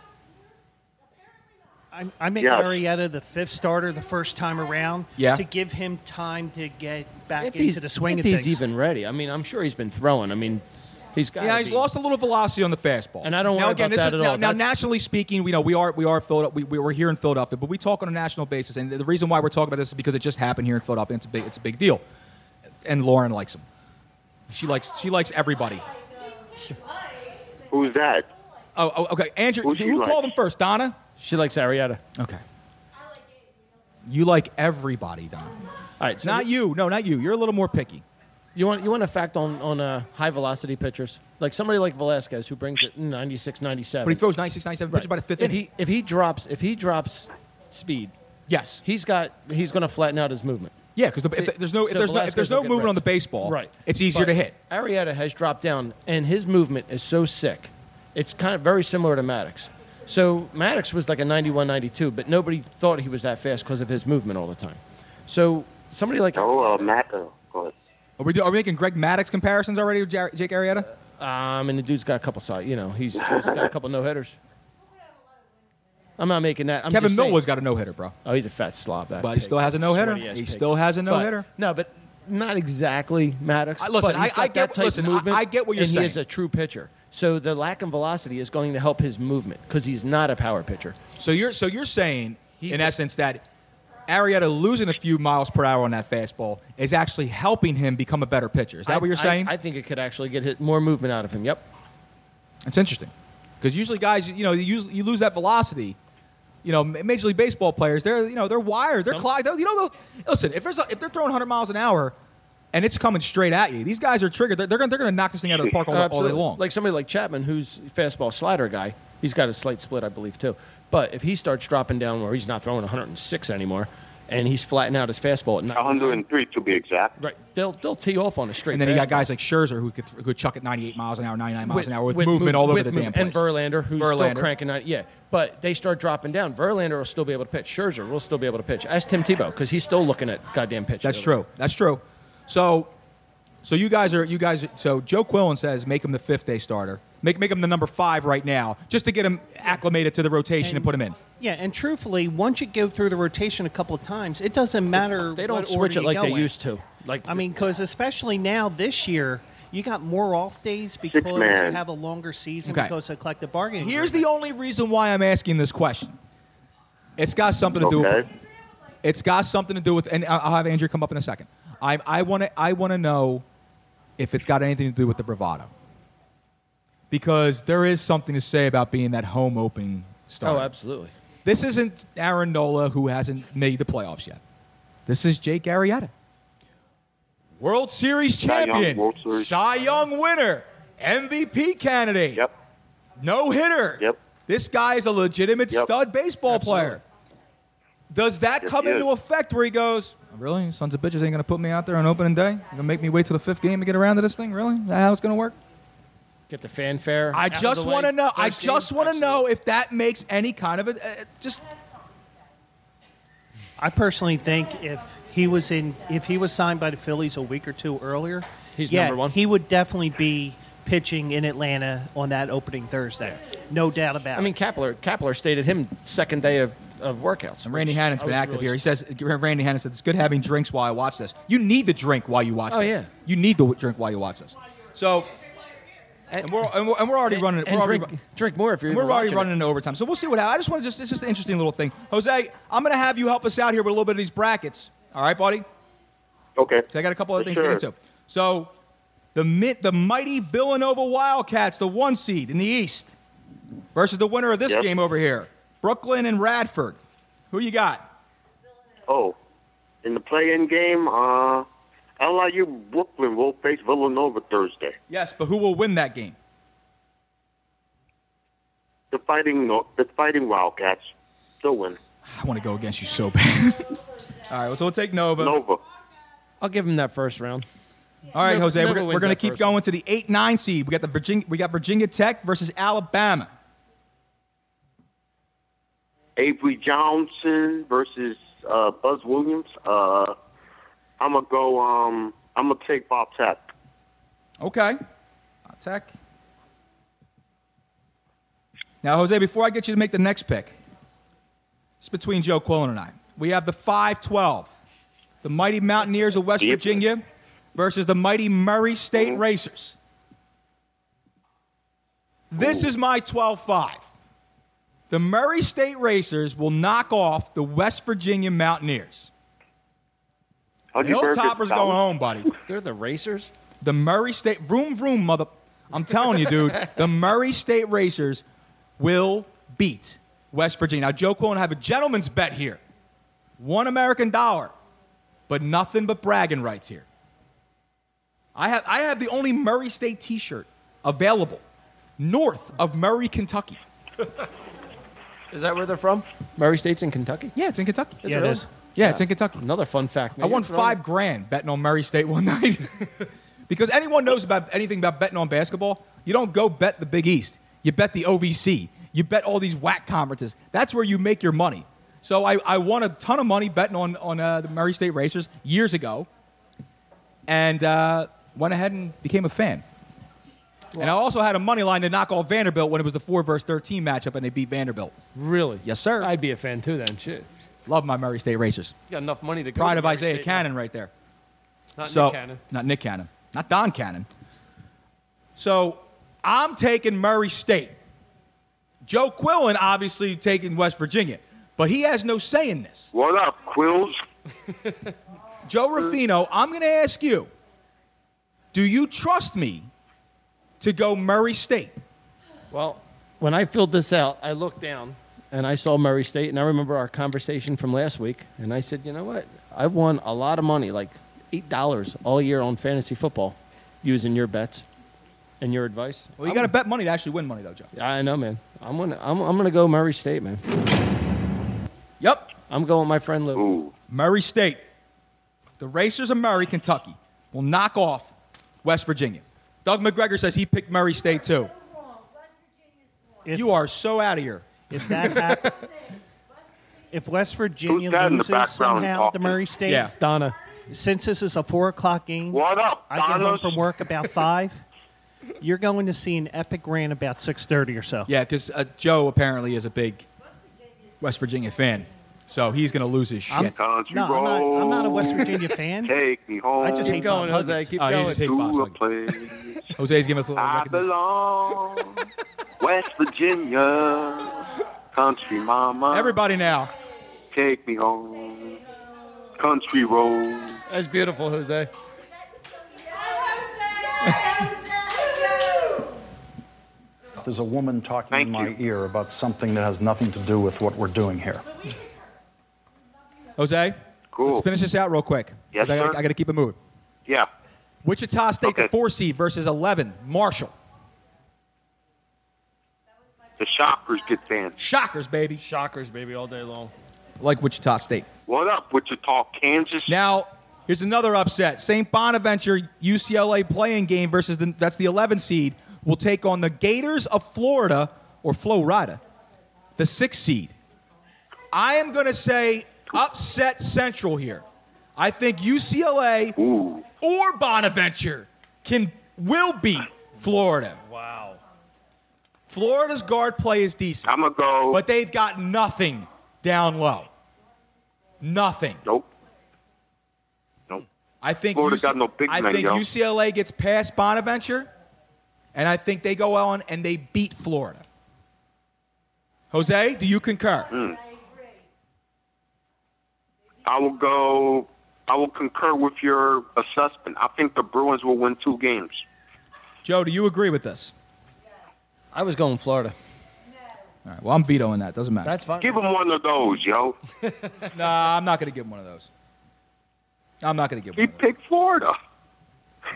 I, I make Yes. Arrieta the fifth starter the first time around Yeah. to give him time to get back If he's into the swing if of he's things. even ready. I mean, I'm sure he's been throwing. I mean, he's got. Yeah, he's lost a little velocity on the fastball. And I don't now worry again, about this that is, at now, all. now nationally speaking, we know we are we are Philadelphia. We, we're here in Philadelphia, but we talk on a national basis, and the reason why we're talking about this is because it just happened here in Philadelphia. It's a big it's a big deal, and Lauren likes him. She likes she likes everybody. Who's that? Oh, oh okay, Andrew. Who who likes? called him first? Donna. She likes Arrieta. Okay. You like everybody, Don. All right, so not you. No, not you. You're a little more picky. You want you want a fact on on uh, high velocity pitchers like somebody like Velasquez who brings it 96, 97. But he throws 96, 97 pitches by the fifth if inning. he if he drops if he drops speed, yes, he's got he's going to flatten out his movement. Yeah, because the, if there's no if So there's no if there's no get movement on the baseball, right? it's easier But to hit. Arrieta has dropped down, and his movement is so sick. It's kind of very similar to Maddux. So Maddux was like a 91, 92, but nobody thought he was that fast because of his movement all the time. So somebody like oh, uh, Matt. Uh, go ahead. Are we, do, are we making Greg Maddux comparisons already with Jar- Jake Arrieta? Um, and the dude's got a couple side. You know, he's, he's got a couple no hitters. I'm not making that. I'm Kevin just saying- Millwood's got a no hitter, bro. Oh, he's a fat slob. That But he pig. still has a no-hitter. Sweaty-ass He pig. still has a But- no-hitter. no, but not exactly Maddux. I- listen, but he's I- got I get- that type listen, of movement. I get what you're saying. and he is a true pitcher. So the lack of velocity is going to help his movement because he's not a power pitcher. So you're so you're saying, in essence, that Arrieta losing a few miles per hour on that fastball is actually helping him become a better pitcher. Is that I- what you're saying? I, think it could actually get hit more movement out of him. Yep. That's interesting. Because usually guys, you know, you, you lose that velocity. You know, Major League Baseball players, they're you know they're wired, they're Some- clogged. You know, listen, if there's a, if they're throwing 100 miles an hour and it's coming straight at you, these guys are triggered. They're, they're gonna they're knock this thing out of the park all, all day long. Like somebody like Chapman, who's fastball slider guy. He's got a slight split, I believe, too. But if he starts dropping down where he's not throwing 106 anymore, and he's flattening out his fastball at 103 to be exact. Right. They'll they'll tee off on a straight. and then you got guys like Scherzer who could, who could chuck at 98 miles an hour, 99 miles an hour with, movement move- all over with the damn move- place. And Verlander, who's Verlander. still cranking out. Yeah, but they start dropping down. Verlander will still be able to pitch. Scherzer will still be able to pitch. Ask Tim Tebow because he's still looking at goddamn pitch. That's true. That's true. So, so you guys are you guys. So Joe Quillen says make him the fifth day starter. Make make him the number five right now, just to get him acclimated to the rotation and, put him in. Yeah, and truthfully, once you go through the rotation a couple of times, it doesn't matter. They don't what switch order it like they in. used to. Like I mean, because especially now this year, you got more off days because you have a longer season Okay. because of collective bargaining. Here's the only reason why I'm asking this question. It's got something to do. Okay. with It's got something to do with, and I- I'll have Andrew come up in a second. I I want to I want to know if it's got anything to do with the bravado, because there is something to say about being that home opening star. Oh, absolutely. This isn't Aaron Nola who hasn't made the playoffs yet. This is Jake Arrieta. World Series Cy Young, champion, World Series. Cy Young winner, MVP candidate. Yep. No hitter. Yep. This guy is a legitimate Yep. stud baseball player. Does that Yes, come into is. effect where he goes, Really? Sons of bitches ain't going to put me out there on opening day? You're going to make me wait till the fifth game to get around to this thing? Really? Is that how it's going to work? Get the fanfare. I out just want to way know. I just want to know if that makes any kind of a. Uh, just I personally think if he was in, if he was signed by the Phillies a week or two earlier, He's yeah, number one. He would definitely be pitching in Atlanta on that opening Thursday. No doubt about it. I mean, Kapler Kapler stated him second day of, of workouts. And Randy which Hannon's been active really here. He says, Randy Hannon said, it's good having drinks while I watch this. You need to drink while you watch Oh, this. yeah. You need to drink while you watch this. So, and we're, and we're, and we're already running. and we're already, drink, drink more if you're and we're already running it. into overtime. So we'll see what happens. I just want to just, it's just an interesting little thing. Jose, I'm going to have you help us out here with a little bit of these brackets. All right, buddy? Okay. So I got a couple other For things sure. to get into. So the mi- the mighty Villanova Wildcats, the one seed in the East, versus the winner of this Yep. game over here, Brooklyn and Radford. Who you got? Oh, in the play-in game, uh, LIU Brooklyn will face Villanova Thursday. Yes, but who will win that game? The fighting, No- the fighting Wildcats. They'll win. I want to go against you so bad. All right, well, so we'll take Nova. Nova. I'll give him that first round. All right, Nova- Jose, Nova we're, we're going to keep first going to the eight nine seed. We got the Virginia, we got Virginia Tech versus Alabama. Avery Johnson versus uh, Buzz Williams. Uh, I'm gonna go. Um, I'm gonna take Bob Tech. Okay, Tech. Now, Jose, before I get you to make the next pick, it's between Joe Quillen and I. We have the 5-12, the mighty Mountaineers of West Yep. Virginia versus the mighty Murray State Racers. This is my 12-5. The Murray State Racers will knock off the West Virginia Mountaineers. How'd The you burn Hilltoppers your going home, buddy. They're the racers. The Murray State vroom vroom mother. I'm telling you, dude. the Murray State Racers will beat West Virginia. Now, Joe Quillen have a gentleman's bet here. One American dollar, but nothing but bragging rights here. I have I have the only Murray State T-shirt available north of Murray, Kentucky. Is that where they're from? Murray State's in Kentucky. Yeah, it's in Kentucky. Is Yeah, it it really? is. Yeah, it's in Kentucky. Another fun fact. I won five grand betting on Murray State one night. because anyone knows about anything about betting on basketball, you don't go bet the Big East. You bet the OVC. You bet all these whack conferences. That's where you make your money. So I, I won a ton of money betting on, on uh, the Murray State Racers years ago and uh, went ahead and became a fan. and I also had a money line to knock off Vanderbilt when it was the 4 versus 13 matchup and they beat Vanderbilt. Really? Yes, sir. I'd be a fan too then. Shit. Love my Murray State Racers. You got enough money to go. Pride to of Murray Isaiah State Cannon right there. Not so, Nick Cannon. Not Nick Cannon. Not Don Cannon. So I'm taking Murray State. Joe Quillen obviously taking West Virginia, but he has no say in this. What up, Quills? Joe Ruffino, I'm going to ask you do you trust me to go Murray State? Well, when I filled this out, I looked down and I saw Murray State, and I remember our conversation from last week, and I said, you know what? I've won a lot of money, like eight dollars all year on fantasy football, using your bets and your advice. Well, you got to bet money to actually win money, though, Joe. Yeah, I know, man. I'm gonna, I'm, I'm gonna go Murray State, man. Yep. I'm going with my friend Lou. Murray State. The Racers of Murray, Kentucky, will knock off West Virginia. Doug McGregor says he picked Murray State too. you are so out of here. If that happens, if West Virginia Who's that in the loses background somehow to talking? Murray State, Yeah. Donna. since this is a four o'clock game, What up, I get home Donna's? from work about five. You're going to see an epic rant about six thirty or so. Yeah, because uh, Joe apparently is a big West Virginia fan, so he's going to lose his I'm- shit. Country No, I'm not, I'm not a West Virginia fan. Take me home. I just Keep hate going, Bob Jose. Huggins. Keep Oh, you going. just hate Bob a Huggins. place Jose's giving us a little I recognition. belong. West Virginia, country mama. Everybody now, take me home. Country road. That's beautiful, Jose. There's a woman talking in my ear about something that has nothing to do with what we're doing here. Jose, cool. let's finish this out real quick. Yes, 'cause I, gotta- sir. I got to keep it moving. Yeah. Wichita State, the four seed versus 11, Marshall. The Shockers get banned. Shockers, baby. Shockers, baby, all day long. Like Wichita State. What up, Wichita, Kansas? Now, here's another upset. St. Bonaventure UCLA playing game versus the, that's the 11 seed will take on the Gators of Florida or Florida, the 6 seed. I am going to say upset central here. I think UCLA or Bonaventure can will beat Florida. Wow. Florida's guard play is decent. I'm gonna go. But they've got nothing down low. Nothing. Nope. Nope. I think Florida UC got no big I men, think yo. UCLA gets past Bonaventure, and I think they go on and they beat Florida. Jose, do you concur? Mm. I will go. I will concur with your assessment. I think the Bruins will win two games. Joe, do you agree with this? I was going Florida. All right. Well, I'm vetoing that. Doesn't matter. That's fine. Give him one of those, yo. nah, I'm not going to give him one of those. I'm not going to give him. He picked Florida.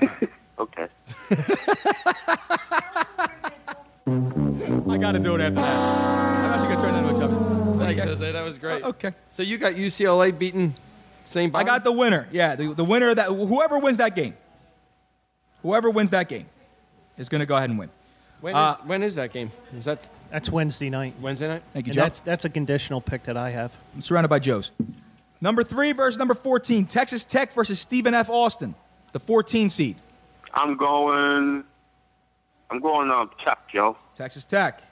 okay. I got to do it after that. I'm actually going to turn that into a jump. Thanks, Okay. Jose. That was great. okay. So you got UCLA beating St. I got the winner. Yeah, the, the winner of that. Whoever wins that game. Whoever wins that game is going to go ahead and win. When is, Uh, when is that game? Is that That's Wednesday night. Wednesday night? Thank you, And Joe. that's that's a conditional pick that I have. I'm surrounded by Joes. Number three versus number 14. Texas Tech versus Stephen F. Austin, the 14 seed. I'm going. I'm going on Tech, yo. Texas Tech.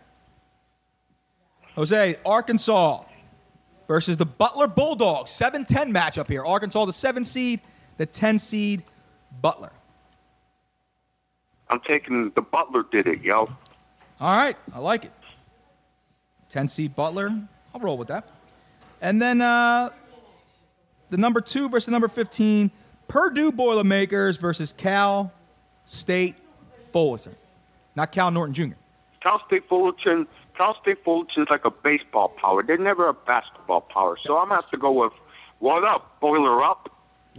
Jose, Arkansas versus the Butler Bulldogs. 7 10 matchup here. Arkansas, the 7 seed, the 10 seed, Butler. I'm taking the Butler did it, yo. All right, I like it. 10 seed Butler. I'll roll with that. And then uh, the number two versus the number 15, Purdue Boilermakers versus Cal State Fullerton. Not Cal Norton Jr. Cal State Fullerton. Cal State Fullerton's like a baseball power. They're never a basketball power. So I'm gonna have to go with what up, Boiler up.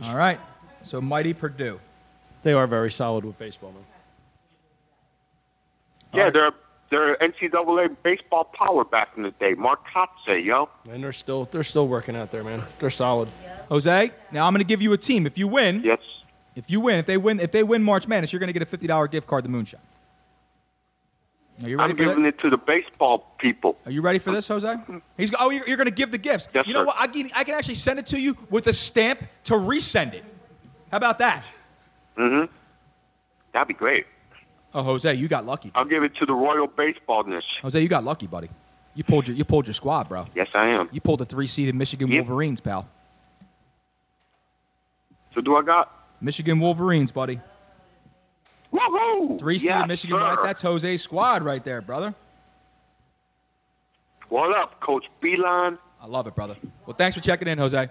All right, so mighty Purdue. They are very solid with baseball, man. Yeah, they're they're NCAA baseball power back in the day. Mark Marcotte, yo. And they're still they're still working out there, man. They're solid. Jose, now I'm going to give you a team. If you win, yes. If you win, if they win, if they win March Madness, you're going to get a fifty dollar gift card to Moonshine. Are you ready I'm giving that? it to the baseball people. Are you ready for this, Jose? He's go- oh, you're, you're going to give the gifts. Yes, you know sir. what? I can, I can actually send it to you with a stamp to resend it. How about that? Mm-hmm. That'd be great. Oh, Jose, you got lucky. I'll give it to the Royal Baseballness. Jose, you got lucky, buddy. You pulled your you pulled your squad, bro. Yes, I am. You pulled the three seeded Michigan Yep. Wolverines, pal. So do I got? Michigan Wolverines, buddy. Woohoo! Three seeded Yes, Michigan. sir. Right, that's Jose's squad right there, brother. What up, Coach Beilein? I love it, brother. Well, thanks for checking in, Jose.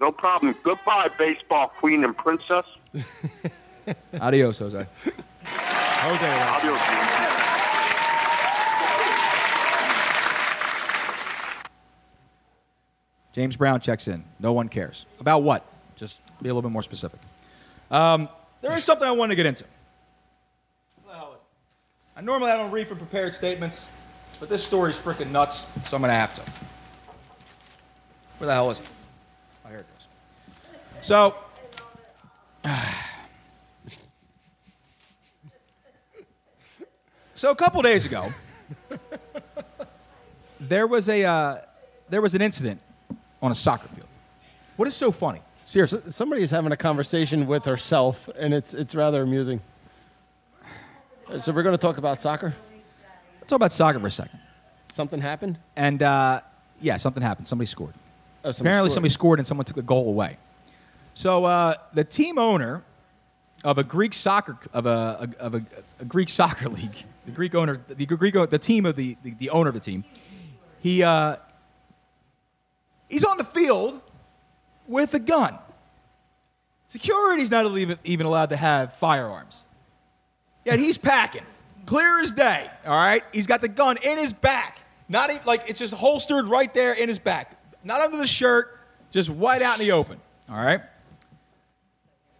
No problem. Goodbye, baseball queen and princess. Adios, Jose. Jose. Adios. James Brown checks in. No one cares. About what? Just be a little bit more specific. Um, there is something I want to get into. Is? I normally I don't read from prepared statements, but this story's freaking nuts, so I'm to have to. Where the hell is it? Oh, here it goes. So, so a couple days ago, there was a uh, there was an incident on a soccer field. What is so funny? Seriously, S- somebody's having a conversation with herself, and it's it's rather amusing. Uh, So we're going to talk about soccer. Let's talk about soccer for a second. Something happened. And uh, yeah, something happened. Somebody scored. Oh, somebody Apparently, scored. somebody scored and someone took the goal away. So uh, the team owner of a Greek soccer of a, of a, a Greek soccer league, the Greek owner, the Greek the team of the, the, the owner of the team, he uh, He's on the field with a gun. Security's not even, allowed to have firearms. Yet he's packing, clear as day. All right, he's got the gun in his back. Not even, like it's just holstered right there in his back, not under the shirt, just right out in the open. All right.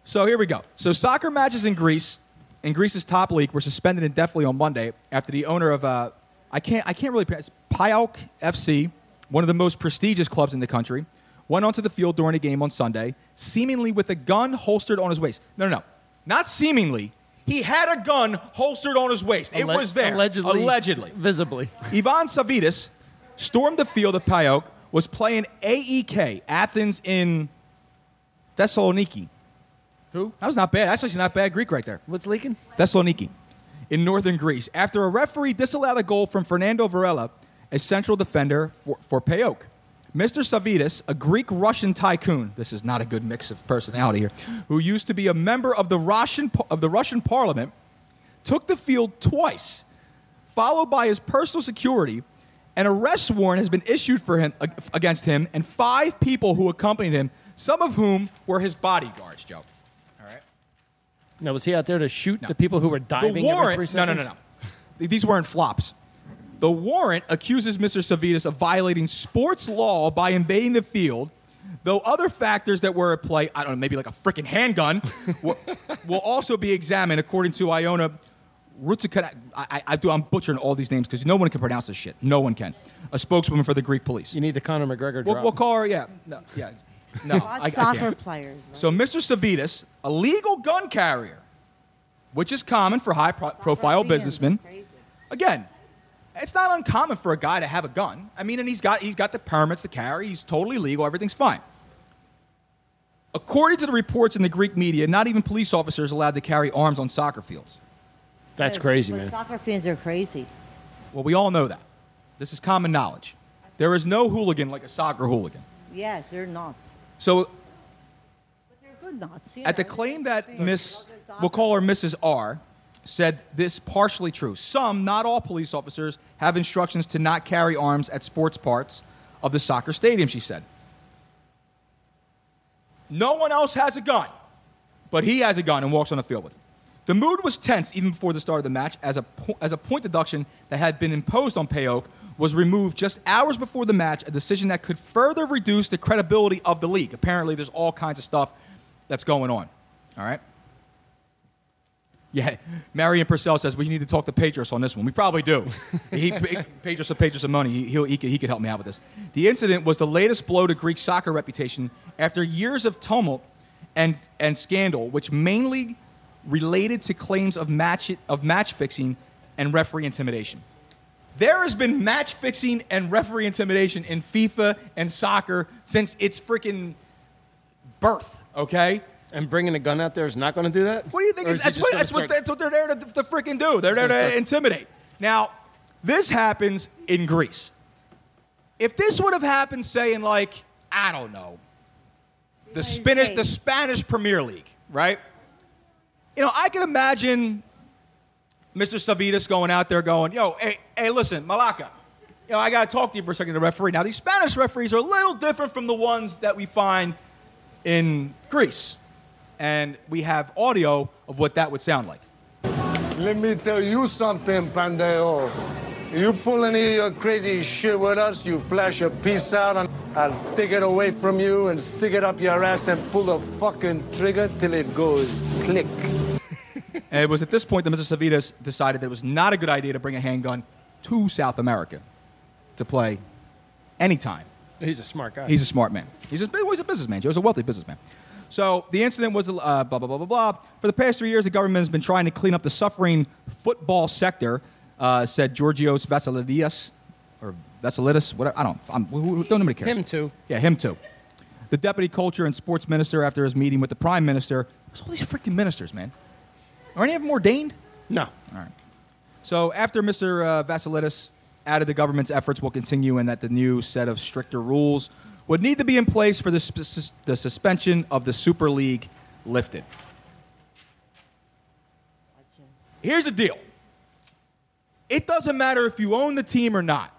So here we go. So soccer matches in Greece, in Greece's top league, were suspended indefinitely on Monday after the owner of uh, I can't I can't really pronounce PAOK FC, one of the most prestigious clubs in the country, went onto the field during a game on Sunday, seemingly with a gun holstered on his waist. No, no, no, not seemingly. He had a gun holstered on his waist. it Alle- was there. allegedly- Allegedly. Visibly. Ivan Savvidis stormed the field of PAOK, was playing AEK, Athens in Thessaloniki. Who? That was not bad. That's actually not bad Greek right there. What's leaking? Thessaloniki in northern Greece after a referee disallowed a goal from Fernando Varela, a central defender for, for PAOK. Mr. Savvidis, a Greek Russian tycoon, this is not a good mix of personality here, who used to be a member of the Russian, of the Russian parliament, took the field twice, followed by his personal security. An arrest warrant has been issued for him against him and five people who accompanied him, some of whom were his bodyguards, Joe. All right? Now, was he out there to shoot the people who were diving? The warrant. No, no, no, no. These weren't flops. The warrant accuses Mr. Savvidis of violating sports law by invading the field, though other factors that were at play, I don't know, maybe like a freaking handgun, will, will also be examined according to Iona Rutsikana. I, I, I do, I'm butchering all these names because no one can pronounce this shit. No one can. A spokeswoman for the Greek police. You need the Conor McGregor We'll, we'll call her, yeah. No, yeah. No, Watch I, I soccer can't. players. So, Mr. Savvidis, a legal gun carrier, which is common for high pro- profile businessmen. Again, it's not uncommon for a guy to have a gun. I mean, and he's got, he's got the permits to carry, he's totally legal, everything's fine. According to the reports in the Greek media, not even police officers are allowed to carry arms on soccer fields. That's crazy, but man. Soccer fans are crazy. Well, we all know that. This is common knowledge. There is no hooligan like a soccer hooligan. Yes, they're nuts. So They're good nuts. At the claim that Miss, we'll call her Mrs. R, said this partially true. Some, not all police officers, have instructions to not carry arms at sports parts of the soccer stadium, she said. No one else has a gun, but he has a gun and walks on the field with it. The mood was tense even before the start of the match, as a, po- as a point deduction that had been imposed on PAOK was removed just hours before the match, a decision that could further reduce the credibility of the league. Apparently, there's all kinds of stuff that's going on. All right? Yeah, Marion Purcell says we need to talk to Pedros on this one. We probably do. he, Pedros will Pedros some money. He, he'll, he, could, he could help me out with this. The incident was the latest blow to Greek soccer reputation after years of tumult and, and scandal, which mainly related to claims of match, of match fixing and referee intimidation. There has been match fixing and referee intimidation in FIFA and soccer since its freaking birth, okay? And bringing a gun out there is not going to do that? What do you think? Is, is that's, what, gonna that's, what, that's what they're there to, to freaking do. They're there gonna to start- intimidate. Now, this happens in Greece. If this would have happened, say, in like, I don't know, the Spanish, the Spanish Premier League, right? You know, I can imagine Mr. Savvidis going out there going, yo, hey, hey, listen, Malaka, you know, I got to talk to you for a second, the referee. Now, these Spanish referees are a little different from the ones that we find in Greece. And we have audio of what that would sound like. Let me tell you something, Pandeo. You pull any of your crazy shit with us, you flash a piece out, and I'll take it away from you and stick it up your ass and pull the fucking trigger till it goes click. And it was at this point that Mr. Savvidis decided that it was not a good idea to bring a handgun to South America to play anytime. He's a smart guy. He's a smart man. He's a, well, he's a businessman. Joe's a wealthy businessman. So the incident was uh, blah, blah, blah, blah, blah. For the past three years, the government has been trying to clean up the suffering football sector, uh, said Georgios Vassilides, or Vassilides, whatever. I don't, I'm, who, don't nobody cares. Him too. Yeah, him too. The deputy culture and sports minister, after his meeting with the prime minister, there's all these freaking ministers, man. Are any of them ordained? No. All right. So after Mr. Uh, Vassilides added the government's efforts will continue and that the new set of stricter rules would need to be in place for the, sus- the suspension of the Super League lifted. Here's the deal. It doesn't matter if you own the team or not.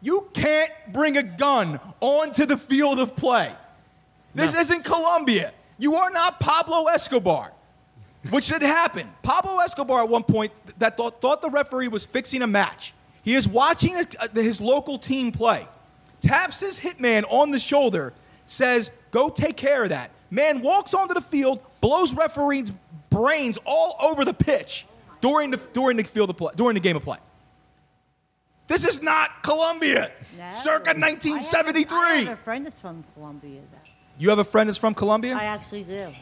You can't bring a gun onto the field of play. This isn't Colombia. You are not Pablo Escobar, which did happen. Pablo Escobar at one point that thought, thought the referee was fixing a match. He is watching a- a- his local team play, taps his hitman on the shoulder, says, "Go take care of that." Man walks onto the field, blows referee's brains all over the pitch during the during the field of play, during the game of play. This is not Colombia, circa I have a- 1973. I have a friend that's from Colombia. Though. You have a friend that's from Colombia? I actually do.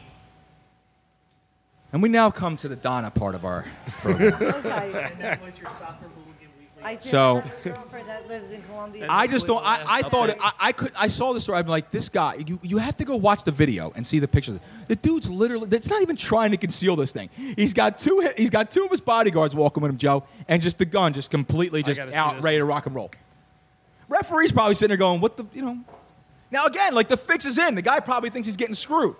And we now come to the Donna part of our program. Okay. I do So- have a girlfriend that lives in Colombia. I just don't. I, I thought it, I, I could. I saw this story. I'm like, this guy. You you have to go watch the video and see the pictures. The dude's literally. It's not even trying to conceal this thing. He's got two. He's got two of his bodyguards walking with him, Joe, and just the gun, just completely just out, ready to rock and roll. Referee's probably sitting there going, "What the you know." Now again, like the fix is in. The guy probably thinks he's getting screwed,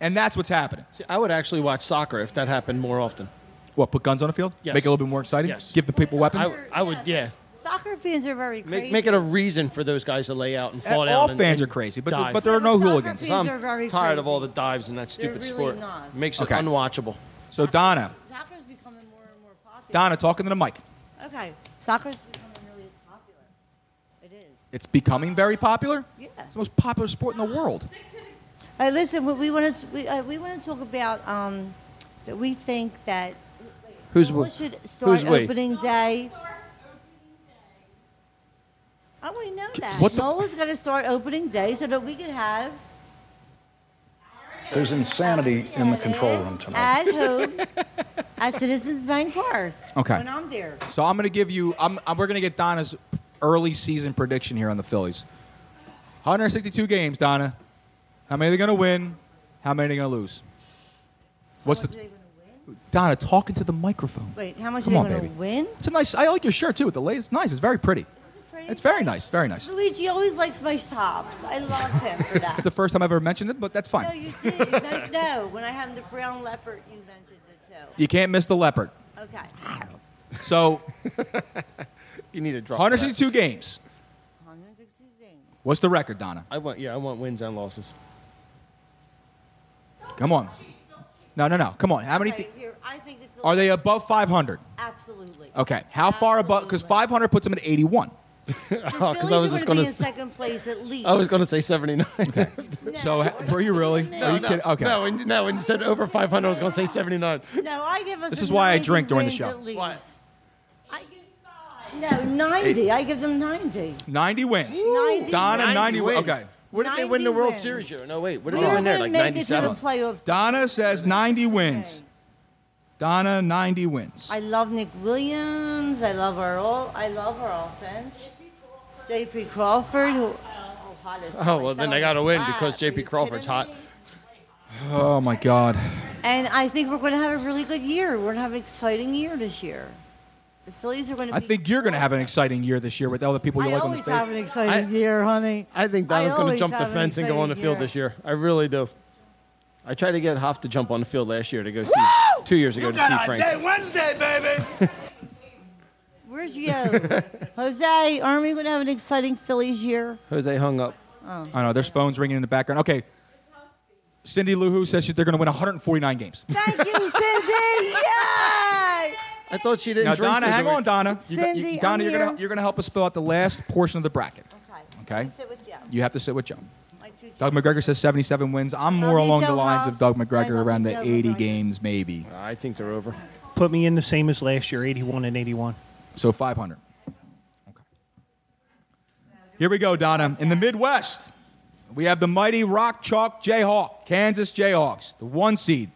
and that's what's happening. See, I would actually watch soccer if that happened more often. What? Put guns on the field? Yes. Make it a little bit more exciting. Yes. Give the people weapons. I, I would, yeah. Soccer fans are very crazy. Make, make it a reason for those guys to lay out and fall down. all and- fans and are crazy, but dive. but there are no Soccer hooligans. fans I'm are very tired of all the dives in that stupid really sport. not. Makes it unwatchable. So Donna, Soccer's becoming more and more popular. Donna, talking to the mic. Okay, soccer's becoming really popular. It is. It's becoming very popular. Yeah. It's the most popular sport in the world. All right, listen. We, we want to we, uh, we want to talk about um, that we think that Who's Nola we? should start Who's we? opening day. Oh, we know that. What the- Nola's going to start opening day so that we can have There's insanity in the control room tonight. at home at Citizens Bank Park. Okay. When I'm there. So I'm going to give you. I'm, I'm- we're going to get Donna's early season prediction here on the Phillies. 162 games, Donna. How many are they going to win? How many are they going to lose? What's the Donna talking to the microphone? Wait, how much Come are on, they going baby. to win? It's a nice. I like your shirt too. With the lace. It's nice. It's very pretty. It's very nice. Very nice. Luigi always likes my tops. I love him for that. It's the first time I've ever mentioned it, but that's fine. No, you did. You meant- no, when I had the brown leopard, you mentioned it too. You can't miss the leopard. Okay. So You need to drop. 162 games. 160 games. What's the record, Donna? I want. Yeah, I want wins and losses. Come on. No, no, no. Come on. How many? Okay, thi- here, I think the are they above 500? Absolutely. Okay. How far above? Because 500 puts them at 81. Oh, Phillies I was are just going to be in s- second place at least. I was going to say 79. Okay. So ha- were you really? Are you kidding? Okay. No, when, no, when you said over 500, I was going to say 79. No, I give us. This is why I 90 drink during the wins show. At least. I give, no, 90. I give them 90. 90 wins. 90 Donna, 90, 90 wins. wins. Okay. What did they win the World wins. Series year? No, wait. What We did they win there? Like make it to the 97? playoffs. Donna says 90 wins. Donna, 90 wins. I love Nick Williams. I love our all. I love our offense. J.P. Crawford, who oh, hot as Oh, well, then they got to win because Are J.P. Crawford's kidding hot. me? Oh, my God. And I think we're going to have a really good year. We're going to have an exciting year this year. The Phillies are going to I be. think you're going to have an exciting year this year with all the people you I like on the always stage. have an exciting year, honey. I think I Donna's going to always jump the have an fence and go on the exciting field year. this year. I really do. I tried to get Hoff to jump on the field last year to go see, two years ago to see Frank. Wednesday, Wednesday, baby. Where's you? Jose, aren't we going to have an exciting Phillies year? Jose hung up. Oh. I know. There's phones ringing in the background. Okay. Cindy Lou Who says she- they're going to win 149 games. Thank you, Cindy. Yay! I thought she didn't Now, drink Donna, hang on, Donna. You, got- you- Donna, I'm you're gonna you're gonna help us fill out the last portion of the bracket. Okay. Okay? Sit with Joe. You have to sit with Joe. My two Doug McGregor says 77 wins. I'm Love more you, along the lines Huff. of Doug I McGregor love around you, the Joe 80 McGregor. games, maybe. I think they're over. Put me in the same as last year, 81 and 81. So 500. Okay. Here we go, Donna. In the Midwest, we have the mighty Rock Chalk Jayhawk, Kansas Jayhawks, the one seed,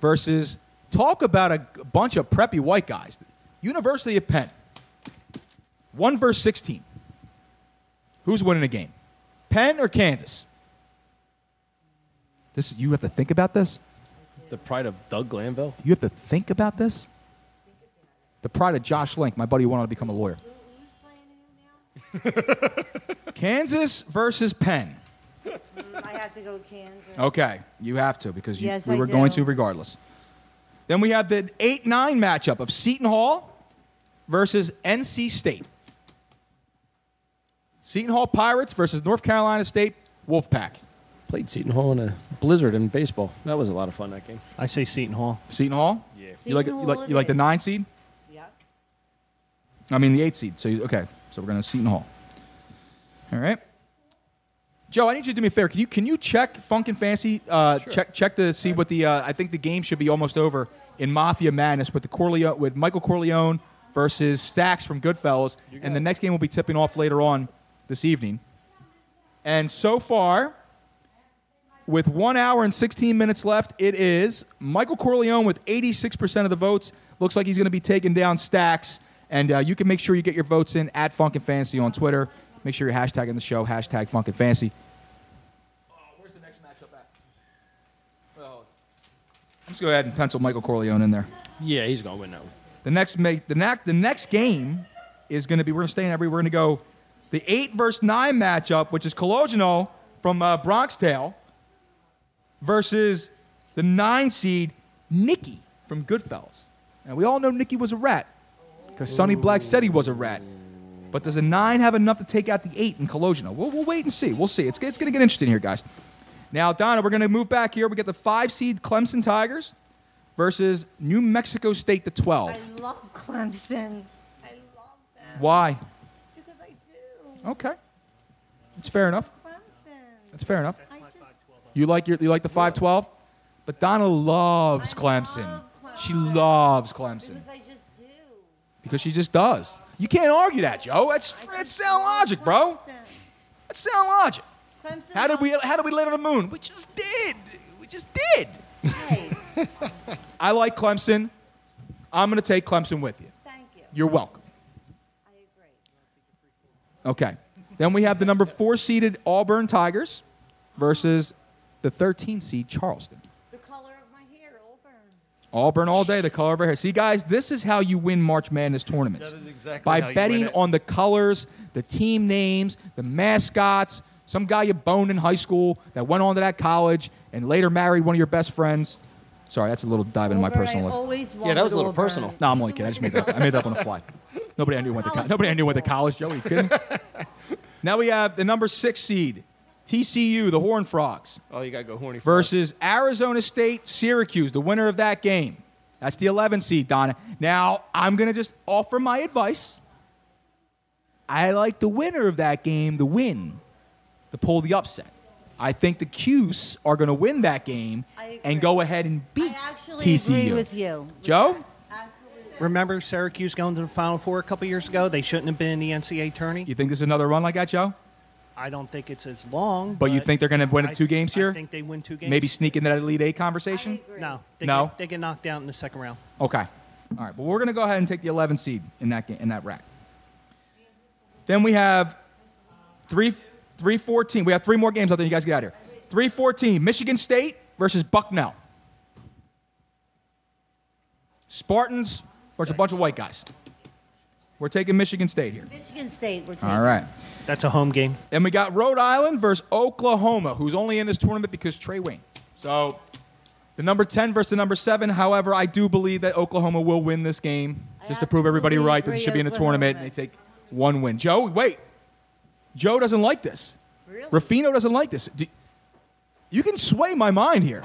versus talk about a bunch of preppy white guys. University of Penn. One verse 16. Who's winning the game? Penn or Kansas? This you have to think about this. The pride of Doug Glanville. You have to think about this. The pride of Josh Link, my buddy who wanted to become a lawyer. Kansas versus Penn. Mm, I have to go Kansas. Okay, you have to because you, Yes, we I were going to regardless. Then we have the 8 9 matchup of Seton Hall versus NC State. Seton Hall Pirates versus North Carolina State Wolfpack. Played Seton Hall in a blizzard in baseball. That was a lot of fun. That game. I say Seton Hall. Seton Hall. Yeah. You like it- you like you like the nine seed? Yeah. I mean the eight seed. So you, okay, so we're gonna Seton Hall. All right. Joe, I need you to do me a favor. Can you can you check Funk and Fantasy? Uh, Check check to see what the. Uh, I think the game should be almost over in Mafia Madness with the Corleone with Michael Corleone versus Stacks from Goodfellas, and the next game will be tipping off later on this evening. And so far, with one hour and 16 minutes left, it is Michael Corleone with 86% of the votes. Looks like he's going to be taking down Stacks. And uh, you can make sure you get your votes in at Funk and Fantasy on Twitter. Make sure you're hashtagging the show, hashtag Funk and Fantasy. where's the next matchup at? Let's go ahead and pencil Michael Corleone in there. Yeah, he's gonna win that one. The next make the next the next game is going to be we're going to stay in every we're going to go the eight versus nine matchup, which is Cologino from uh, Bronx Tale versus the nine seed Nikki from Goodfellas. Now we all know Nikki was a rat because Sonny Black said he was a rat. But does a nine have enough to take out the eight in Cologino? We'll, we'll wait and see. We'll see. It's, it's going to get interesting here, guys. Now, Donna, we're going to move back here. We get the five seed Clemson Tigers versus New Mexico State, the 12. I love Clemson. I love them. Why? Because I do. Okay. It's fair enough. Clemson. That's fair enough. Just You like your you like the 512? But Donna loves Clemson. She loves Clemson because I just do. because she just does. You can't argue that, Joe. That's that's sound logic, bro. That's sound logic. How did we how did we land on the moon? We just did. We just did. I like Clemson. I'm going to take Clemson with you. Thank you. You're welcome. I agree. Okay. Then we have the number four seeded Auburn Tigers versus the 13 seed Charleston. The color of my hair, Auburn. Auburn all day, the color of our hair. See, guys, this is how you win March Madness tournaments. That is exactly By how you betting win it. on the colors, the team names, the mascots, some guy you boned in high school that went on to that college and later married one of your best friends. Sorry, that's a little dive into my personal life. Yeah, that was a little wanted personal. No, I'm only kidding. I just made that up. I made that up on the fly. Nobody I knew went to co- nobody I knew went to college. Joe, are you kidding? now we have the number six seed, TCU, the Horn Frogs, Oh, you gotta go horny. versus Arizona State, Syracuse, the winner of that game. That's the 11 seed, Donna. Now I'm gonna just offer my advice. I like the winner of that game to win, to pull the upset. I think the Cuse are going to win that game and go ahead and beat Actually TCU. agree with you. Joe? Remember Syracuse going to the Final Four a couple years ago? They shouldn't have been in the NCAA tourney. You think this is another run like that, Joe? I don't think it's as long. But you think they're going to win I- two games here? I here? think they win two games. Maybe sneak into that Elite Eight conversation? No. They No? Get, they get knocked out in the second round. Okay. All right. But we're going to go ahead and take the 11 seed in that game, in that rack. Then we have three, 314. We have three more games out there. You guys get out of here. 314. Michigan State versus Bucknell. Spartans versus a bunch of white guys. We're taking Michigan State here. Michigan State. We're taking. All right. That's a home game. And we got Rhode Island versus Oklahoma, who's only in this tournament because Trae Young. So the number 10 versus the number 7. However, I do believe that Oklahoma will win this game just to prove everybody right that they should be in the tournament and they take one win. Joe, wait. Joe doesn't like this. Really? Ruffino doesn't like this. Do- you can sway my mind here.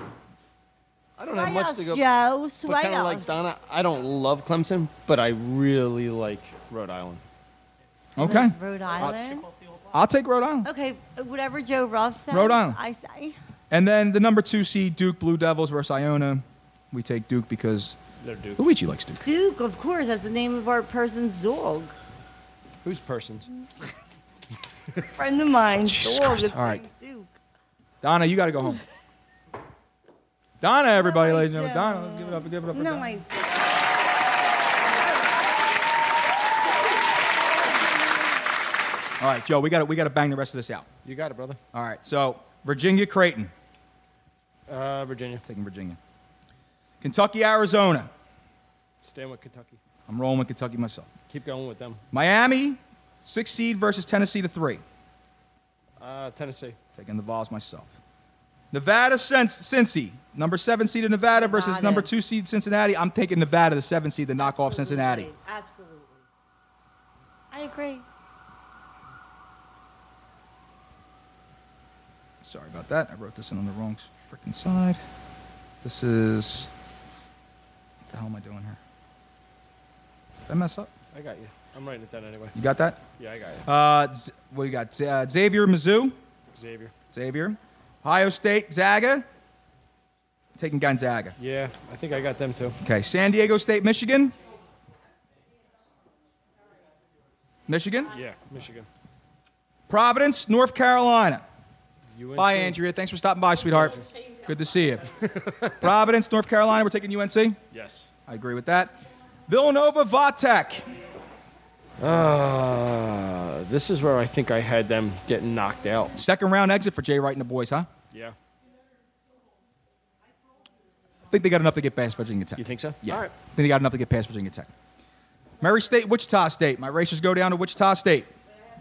I don't have much to go. Joe. But kind of like. Donna, I don't love Clemson, but I really like Rhode Island. Okay. Rhode Island. I'll take Rhode Island. Okay, whatever Joe Ruff says. Rhode Island. I say. And then the number 2 seed, Duke Blue Devils versus Iona. We take Duke because They're Duke. Luigi likes Duke. Duke, of course, that's the name of our person's dog. Who's persons? Friend of mine. Jesus dog. Christ. is All right. named Duke. Donna, you got to go home. Donna, everybody, ladies and gentlemen. Donna, let's give it up. Give it up. for No, Donna. I. All right, Joe, we got to we got to bang the rest of this out. You got it, brother. All right, so Virginia, Creighton, Uh, Virginia. taking Virginia. Kentucky, Arizona. Staying with Kentucky. I'm rolling with Kentucky myself. Keep going with them. Miami, six seed versus Tennessee to three. Uh, Tennessee. Taking the Vols myself. Nevada, Cin- Cincy, number seven seed of Nevada versus Nevada. number two seed Cincinnati. I'm taking Nevada, the seven seed, to knock off Cincinnati. Absolutely. I agree. Sorry about that. I wrote this in on the wrong freaking side. This is. What the hell am I doing here? Did I mess up? I got you. I'm writing it down anyway. You got that? Yeah, I got it. Uh, Z- what you got? Z- uh, Xavier Mizzou. Xavier. Xavier. Ohio State, Zaga. Taking Gonzaga. Yeah, I think I got them too. Okay, San Diego State, Michigan. Michigan. Yeah, Michigan. Providence, North Carolina. UNC. Bye, Andrea. Thanks for stopping by, sweetheart. Good to see you. Providence, North Carolina. We're taking UNC. Yes. I agree with that. Villanova, Vatek. Uh, this is where I think I had them getting knocked out. Second round exit for Jay Wright and the boys, huh? Yeah. I think they got enough to get past Virginia Tech. You think so? Yeah. All right. I think they got enough to get past Virginia Tech. Murray State, Wichita State. My racers go down to Wichita State.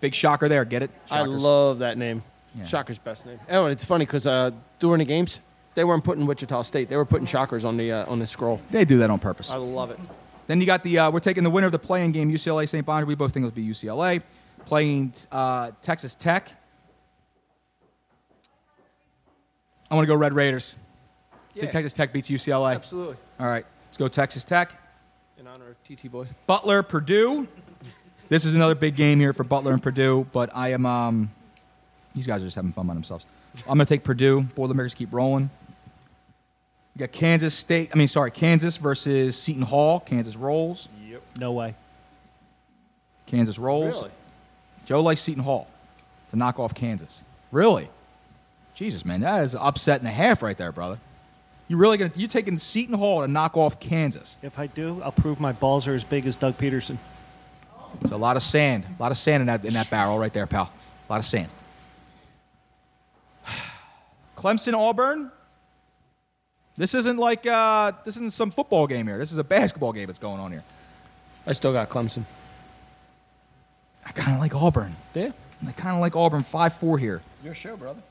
Big shocker there. Get it? I love that name. Yeah. Shocker's best name. Oh, and it's funny because uh, during the games, they weren't putting Wichita State. They were putting Shockers on the uh, on the scroll. They do that on purpose. I love it. Then you got the uh, we're taking the winner of the playing game, UCLA St. Bonaventure. We both think it'll be UCLA playing uh, Texas Tech. I want to go Red Raiders. I think Yeah. Texas Tech beats UCLA. Absolutely. All right, let's go Texas Tech. In honor of TT Boy. Butler, Purdue. This is another big game here for Butler and Purdue, but I am. Um, these guys are just having fun by themselves. I'm going to take Purdue. Boilermakers keep rolling. You got Kansas State. I mean, sorry, Kansas versus Seton Hall. Kansas rolls. Yep. No way. Kansas rolls. Really? Joe likes Seton Hall to knock off Kansas. Really? Jesus, man, that is an upset and a half right there, brother. You really gonna you taking Seton Hall to knock off Kansas? If I do, I'll prove my balls are as big as Doug Pederson. It's a lot of sand, a lot of sand in that in that barrel right there, pal. A lot of sand. Clemson, Auburn. This isn't like uh, this isn't some football game here. This is a basketball game that's going on here. I still got Clemson. I kind of like Auburn. Yeah. I kind of like Auburn. Five four here. Your show, brother.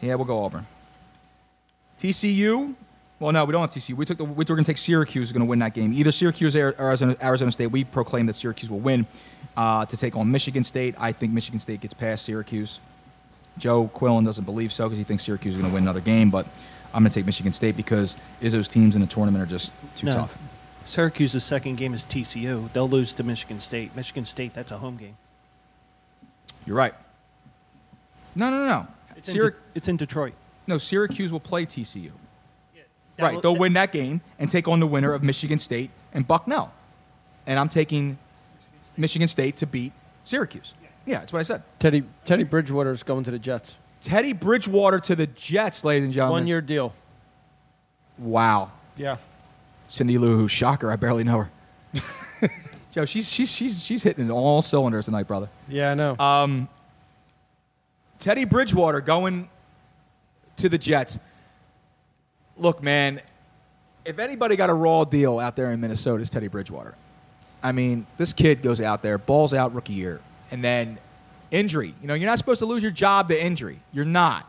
Yeah, we'll go Auburn. TCU. Well, no, we don't have TCU. We took the. We were going to take Syracuse. Is going to win that game. Either Syracuse or Arizona, Arizona State. We proclaim that Syracuse will win uh, to take on Michigan State. I think Michigan State gets past Syracuse. Joe Quillen doesn't believe so because he thinks Syracuse is going to win another game. But I'm going to take Michigan State because Izzo's teams in the tournament are just too No. tough. Syracuse's second game is TCU. They'll lose to Michigan State. Michigan State, that's a home game. You're right. No, no, no, no. It's in, De- it's in Detroit. no, Syracuse will play TCU. That right, will- they'll win that game and take on the winner of Michigan State and Bucknell. And I'm taking Michigan State to beat Syracuse. Yeah, that's what I said. Teddy Teddy Bridgewater's going to the Jets. Teddy Bridgewater to the Jets, ladies and gentlemen. One year deal. Wow. Yeah. Cindy Lou Who, shocker. I barely know her. Joe, she's, she's, she's, she's hitting all cylinders tonight, brother. Yeah, I know. Um, Teddy Bridgewater going to the Jets. Look, man, if anybody got a raw deal out there in Minnesota, it's Teddy Bridgewater. I mean, this kid goes out there, balls out rookie year, and then injury. You know, you're not supposed to lose your job to injury. You're not.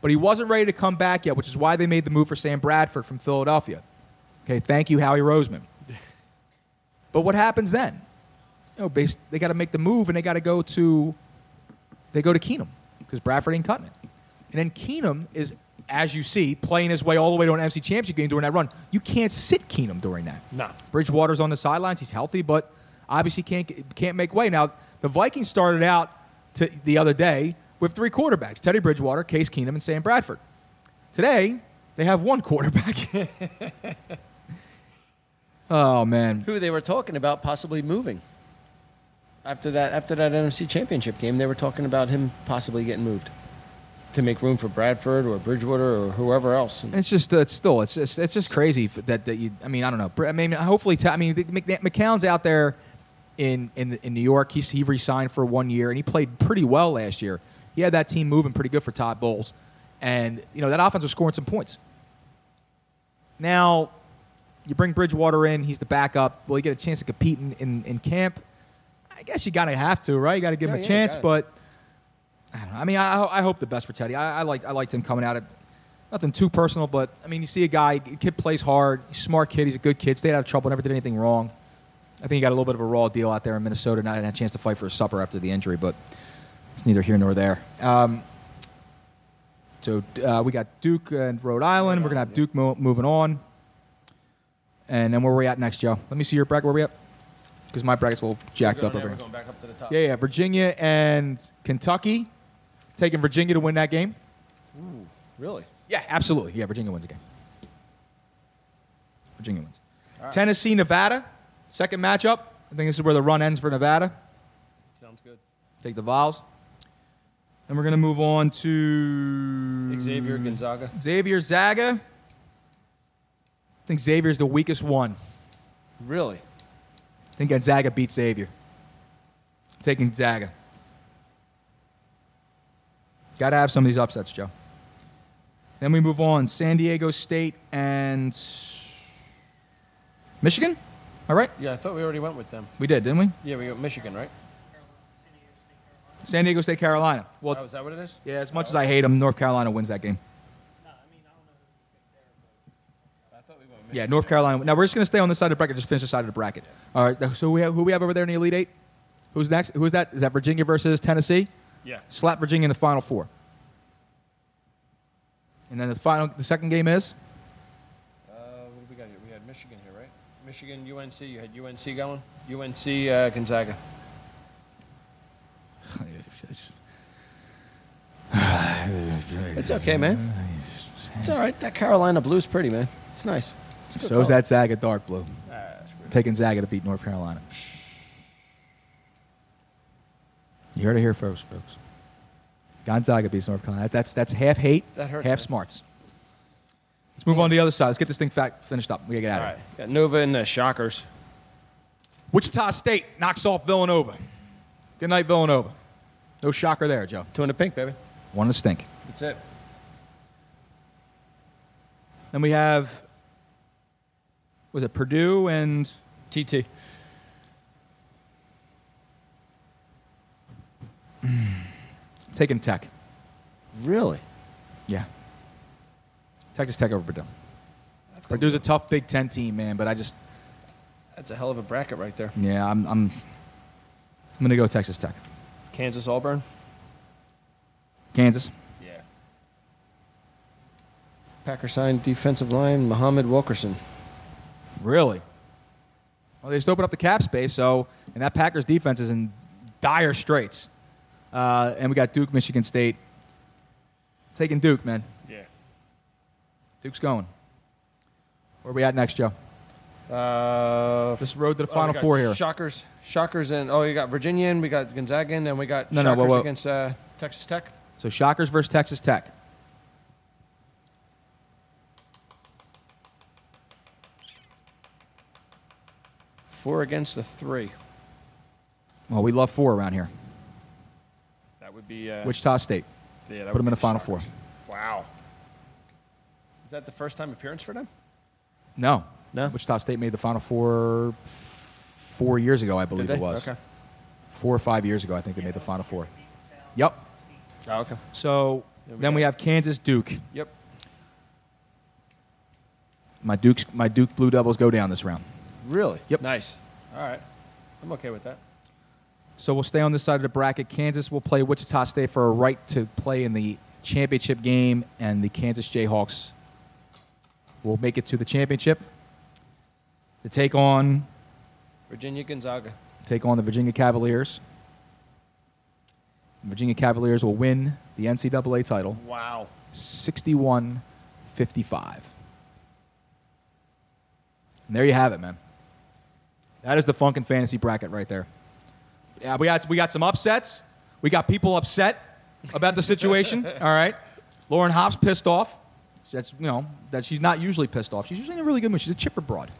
But he wasn't ready to come back yet, which is why they made the move for Sam Bradford from Philadelphia. Okay, thank you, Howie Roseman. But what happens then? You know, they got to make the move, and they got to go to they go to Keenum because Bradford ain't cutting it. And then Keenum is, as you see, playing his way all the way to an NFC Championship game during that run. You can't sit Keenum during that. No. Nah. Bridgewater's on the sidelines. He's healthy, but obviously can't can't make way. Now the Vikings started out to the other day with three quarterbacks: Teddy Bridgewater, Case Keenum, and Sam Bradford. Today they have one quarterback. oh man, Who they were talking about possibly moving. After that after that NFC championship game, they were talking about him possibly getting moved. To make room for Bradford or Bridgewater or whoever else. It's just, uh, it's still, it's just, it's just crazy that, that you. I mean, I don't know. I mean, hopefully, t- I mean, McCown's out there in in in New York. He's he resigned for one year and he played pretty well last year. He had that team moving pretty good for Todd Bowles, and you know that offense was scoring some points. Now, you bring Bridgewater in. He's the backup. Will he get a chance to compete in, in, in camp? I guess you gotta have to, right? You gotta give Yeah, him a yeah, chance, but. I don't know. I mean, I, I hope the best for Teddy. I, I like I liked him coming out of nothing too personal, but I mean, you see a guy, kid plays hard, smart kid, he's a good kid, stayed out of trouble, never did anything wrong. I think he got a little bit of a raw deal out there in Minnesota, not had a chance to fight for his supper after the injury, but it's neither here nor there. Um, So uh, we got Duke and Rhode Island. We're gonna have Duke mo- moving on. And then where are we at next, Joe? Let me see your bracket. Where are we at? Because my bracket's a little jacked up over here. going back up to the top. Yeah, yeah. Virginia and Kentucky. Taking Virginia to win that game. Ooh, really? Yeah, absolutely. Yeah, Virginia wins the game. Virginia wins. Right. Tennessee, Nevada. Second matchup. I think this is where the run ends for Nevada. Sounds good. Take the Vols. And we're going to move on to Xavier Gonzaga. Xavier Zaga. I think Xavier's the weakest one. Really? I think Gonzaga beats Xavier. Taking Zaga. Got to have some of these upsets, Joe. Then we move on. San Diego State and Michigan. All right, Yeah, I thought we already went with them. we did, didn't we? Yeah, we got Michigan, right? San Diego State, Carolina. Well, oh, is that what it is? yeah. As much as I hate them, North Carolina wins that game. Yeah, North Carolina. Now we're just going to stay on this side of the bracket. Just finish the side of the bracket. All right. So we have, who we have over there in the Elite Eight? Who's next? Who's that? Is that Virginia versus Tennessee? Yeah. Slap Virginia in the Final Four. And then the final, the second game is Uh, what do we got here? We had Michigan here, right? Michigan, UNC. You had UNC going. UNC, uh, Gonzaga. It's okay, man. It's all right. That Carolina blue's pretty, man. It's nice. So is that Zaga dark blue. Ah. Taking Zaga to beat North Carolina. You heard it here first, folks. Gonzaga beats North Carolina. That's that's half hate, That hurts, half man. smarts. Let's move on to the other side. Let's get this thing fact finished up. We gotta get out All of right. Got Nova and the Shockers. Wichita State knocks off Villanova. Good night, Villanova. No shocker there, Joe. Two in the pink, baby. One to stink. That's it. Then we have was it Purdue and TT. Hmm. taking Tech. Really? Yeah. Texas Tech over Purdue. Purdue's a tough Big Ten team, man, but I just That's a hell of a bracket right there. yeah, I'm I'm I'm gonna go Texas Tech. Kansas, Auburn. Kansas. Yeah. Packer signed defensive line Muhammad Wilkerson. Really? Well, they just opened up the cap space, so and that Packers defense is in dire straits. Uh, and we got Duke, Michigan State. Taking Duke, man. Yeah. Duke's going. Where we at next, Joe? Uh, This road to the oh, Final got Four here. Shockers, Shockers, and oh, you got Virginia, and we got Gonzaga, and we got No, no, Shockers whoa, whoa. against uh, Texas Tech. So Shockers versus Texas Tech. Four against the three. Well, we love four around here. That would be uh, Wichita State. Yeah, that Put them in the Final Four. Wow. Is that the first time appearance for them? No. No? Wichita State made the Final Four four years ago, I believe it was. Okay. Four or five years ago, I think they made the Final Four. Yep. Oh, okay. So Then we then we have Kansas Duke. Yep. My Duke's my Duke Blue Devils go down this round. Really? Yep. Nice. All right. I'm okay with that. So we'll stay on this side of the bracket. Kansas will play Wichita State for a right to play in the championship game, and the Kansas Jayhawks will make it to the championship to take on Virginia, Gonzaga. take on the Virginia Cavaliers. Virginia Cavaliers will win the NCAA title Wow. 61 55. And there you have it, man. That is the funk and fantasy bracket right there. Yeah, we got, we got some upsets. We got people upset about the situation. all right. Lauren Hobbs pissed off. That's, you know, that she's not usually pissed off. She's usually in a really good mood. She's a chipper broad.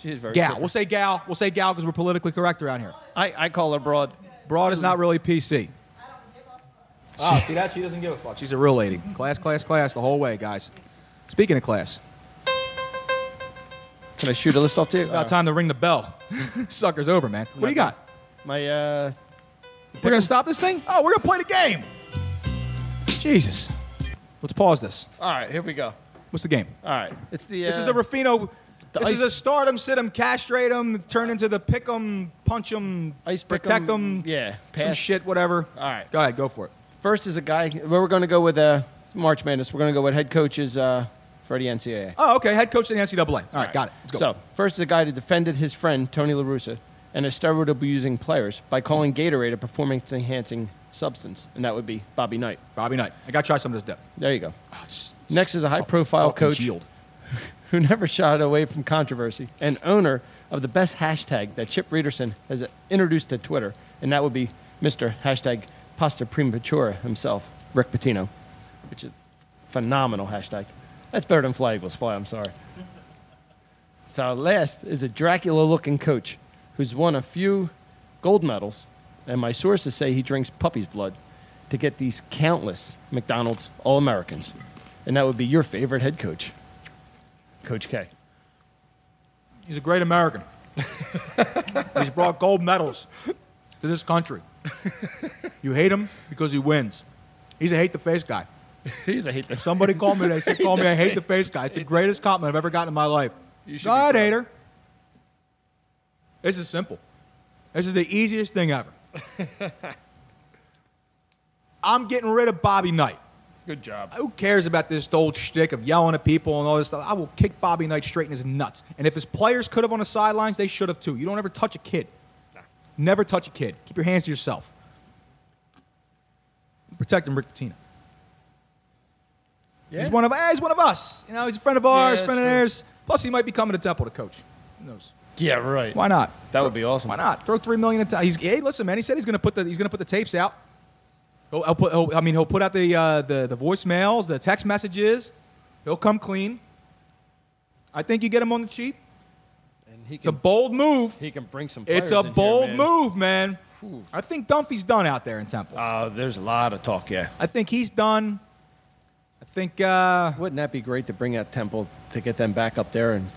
She is very Gal. chipper. We'll say gal. We'll say gal because we're politically correct around here. I, I call her broad. Broad is not really PC. Oh, ah, see that? She doesn't give a fuck. She's a real lady. Class, class, class the whole way, guys. Speaking of class, Can I shoot a list off to you? it's about time to ring the bell. Sucker's over, man. What do you got? My uh, We're going to stop this thing? Oh, we're going to play the game. Jesus. Let's pause this. all right, here we go. What's the game? All right, it's the. Uh, This is the Ruffino. the this is ice- a start 'em, sit 'em, castrate 'em, turn into the pick 'em, punch 'em, Ice pick 'em, protect 'em, yeah, some pass. shit, whatever. All right. Go ahead, go for it. First is a guy. Where we're going to go with uh, March Madness. We're going to go with head coaches uh, for the NCAA. Oh, okay. Head coach of the NCAA. All right, got it. Let's go. So, first is a guy that defended his friend, Tony LaRussa, and a steroid abusing players by calling Gatorade a performance enhancing substance, and that would be Bobby Knight. Bobby Knight. I got to try some of this dip. There you go. Oh, Next is a high profile coach who never shied away from controversy and owner of the best hashtag that Chip Reederson has introduced to Twitter, and that would be Mr. hashtag Pasta Prematura himself, Rick Pitino, which is phenomenal hashtag. That's better than Fly Eagles Fly, I'm sorry. So last is a Dracula-looking coach who's won a few gold medals, and my sources say he drinks puppy's blood to get these countless McDonald's All-Americans, and that would be your favorite head coach, Coach K. He's a great American. He's brought gold medals to this country. You hate him because he wins. He's a hate the face guy. He's a hate the. Somebody called me. They said, "Call me a hate the face guy." It's the greatest compliment I've ever gotten in my life. You should Go be ahead, proud. hater. This is simple. This is the easiest thing ever. I'm getting rid of Bobby Knight. Good job. Who cares about this old shtick of yelling at people and all this stuff? I will kick Bobby Knight straight in his nuts. And if his players could have on the sidelines, they should have too. You don't ever touch a kid. Never touch a kid. Keep your hands to yourself. Protecting Rick Pitino. He's one of eh, he's one of us. You know, he's a friend of ours, that's friend of true. theirs. Plus, he might be coming to Temple to coach. Who knows? Yeah, right. Why not? That would be awesome. Why not? Throw three million. At he's hey, listen, man. He said he's going to put the he's going to put the tapes out. He'll, he'll put, he'll, I mean, he'll put out the, uh, the the voicemails, the text messages. He'll come clean. I think you get him on the cheap. And he It's a can, bold move. he can bring some. It's players a in here, bold man. move, man. I think Dunphy's done out there in Temple. Uh, there's a lot of talk, yeah. I think he's done. Think. Uh, Wouldn't that be great to bring out Temple to get them back up there and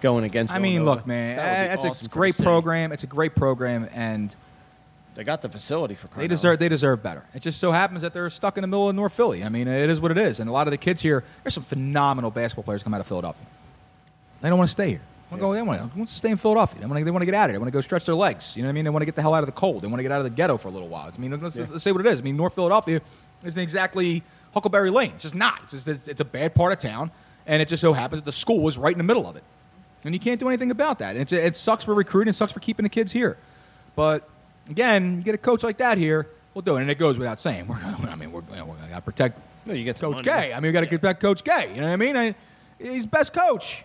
going against? I mean, Villanova? look, man. That would be That's awesome a for the great city. program. It's a great program, and They got the facility for They out deserve they deserve better. It just so happens that they're stuck in the middle of North Philly. I mean, it is what it is. And a lot of the kids here, there's some phenomenal basketball players come out of Philadelphia. They don't want to stay here. They want to go. They want to, want to stay in Philadelphia. They want to. They want to get out of it. They want to go stretch their legs. You know what I mean? They want to get the hell out of the cold. They want to get out of the ghetto for a little while. I mean, let's, let's say what it is. I mean, North Philadelphia isn't exactly Huckleberry Lane. It's just not. It's just it's, it's a bad part of town, and it just so happens that the school is right in the middle of it, and you can't do anything about that. It's, it sucks for recruiting. It sucks for keeping the kids here, but again, you get a coach like that here, we'll do it. And it goes without saying. We're gonna, I mean, we're, you know, we're gonna protect No, you get Coach. K. I mean, we got to protect Coach K. You know what I mean? I, he's best coach.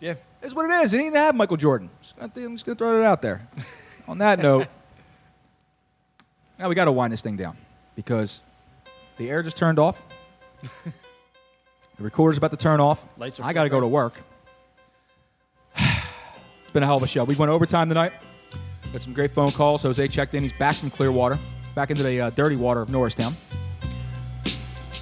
Yeah. That's what it is. He didn't have Michael Jordan. I'm just going to throw it out there. On that note, now we got to wind this thing down because the air just turned off. the recorder's about to turn off. Lights are I got to go to work. it's been a hell of a show. We went overtime tonight. Got some great phone calls. Jose checked in. He's back from Clearwater, back into the uh, dirty water of Norristown.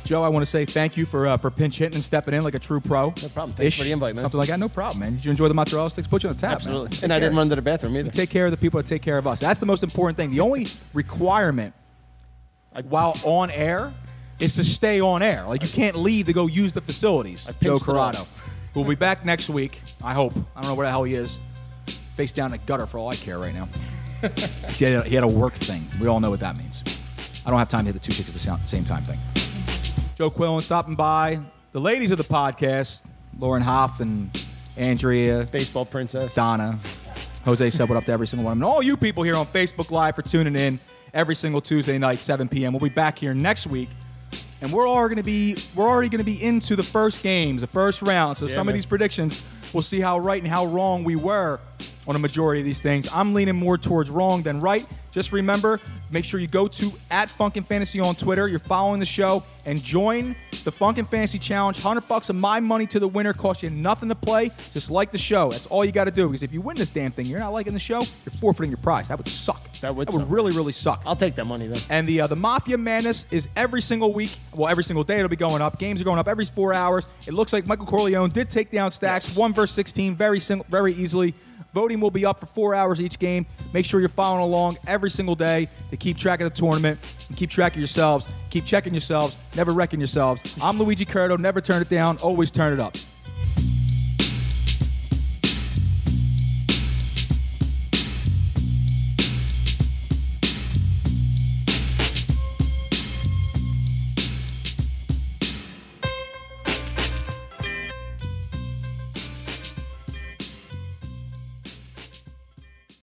Joe, I want to say thank you for uh, for pinch hitting and stepping in like a true pro. No problem. Thanks for the invite, man. Something like that. No problem, man. Did you enjoy the mozzarella sticks? Put you on the tap, Absolutely. man. Take And I didn't run to the bathroom either. Take care of the people that take care of us. That's the most important thing. The only requirement like while on air is to stay on air. Like you can't leave to go use the facilities. Joe pinched Corrado. We'll be back next week. I hope. I don't know where the hell he is. Face down in the gutter for all I care right now. he, had a, he had a work thing. We all know what that means. I don't have time to hit the two chicks at the sa- same time thing. Joe Quillen stopping by. The ladies of the podcast, Lauren Hoff and Andrea. Baseball princess. Donna. Jose said what up to every single one of them. And all you people here on Facebook Live for tuning in every single Tuesday night, 7 p.m. We'll be back here next week. And we're all gonna be we're already gonna be into the first games, the first round. So Yeah, some man. of these predictions, we'll see how right and how wrong we were on a majority of these things. I'm leaning more towards wrong than right. Just remember, make sure you go to at Funk and Fantasy on Twitter. You're following the show and join the Funk and Fantasy Challenge. 100 bucks of my money to the winner costs you nothing to play. Just like the show. That's all you got to do. Because if you win this damn thing, you're not liking the show, you're forfeiting your prize. That would suck. That would That would really, really suck. I'll take that money then. And the uh, the Mafia Madness is every single week. Well, every single day it'll be going up. Games are going up every four hours. It looks like Michael Corleone did take down Stacks one versus sixteen very very easily. Voting will be up for four hours each game. Make sure you're following along every single day to keep track of the tournament and keep track of yourselves. Keep checking yourselves. Never wrecking yourselves. I'm Luigi Curto. Never turn it down. Always turn it up.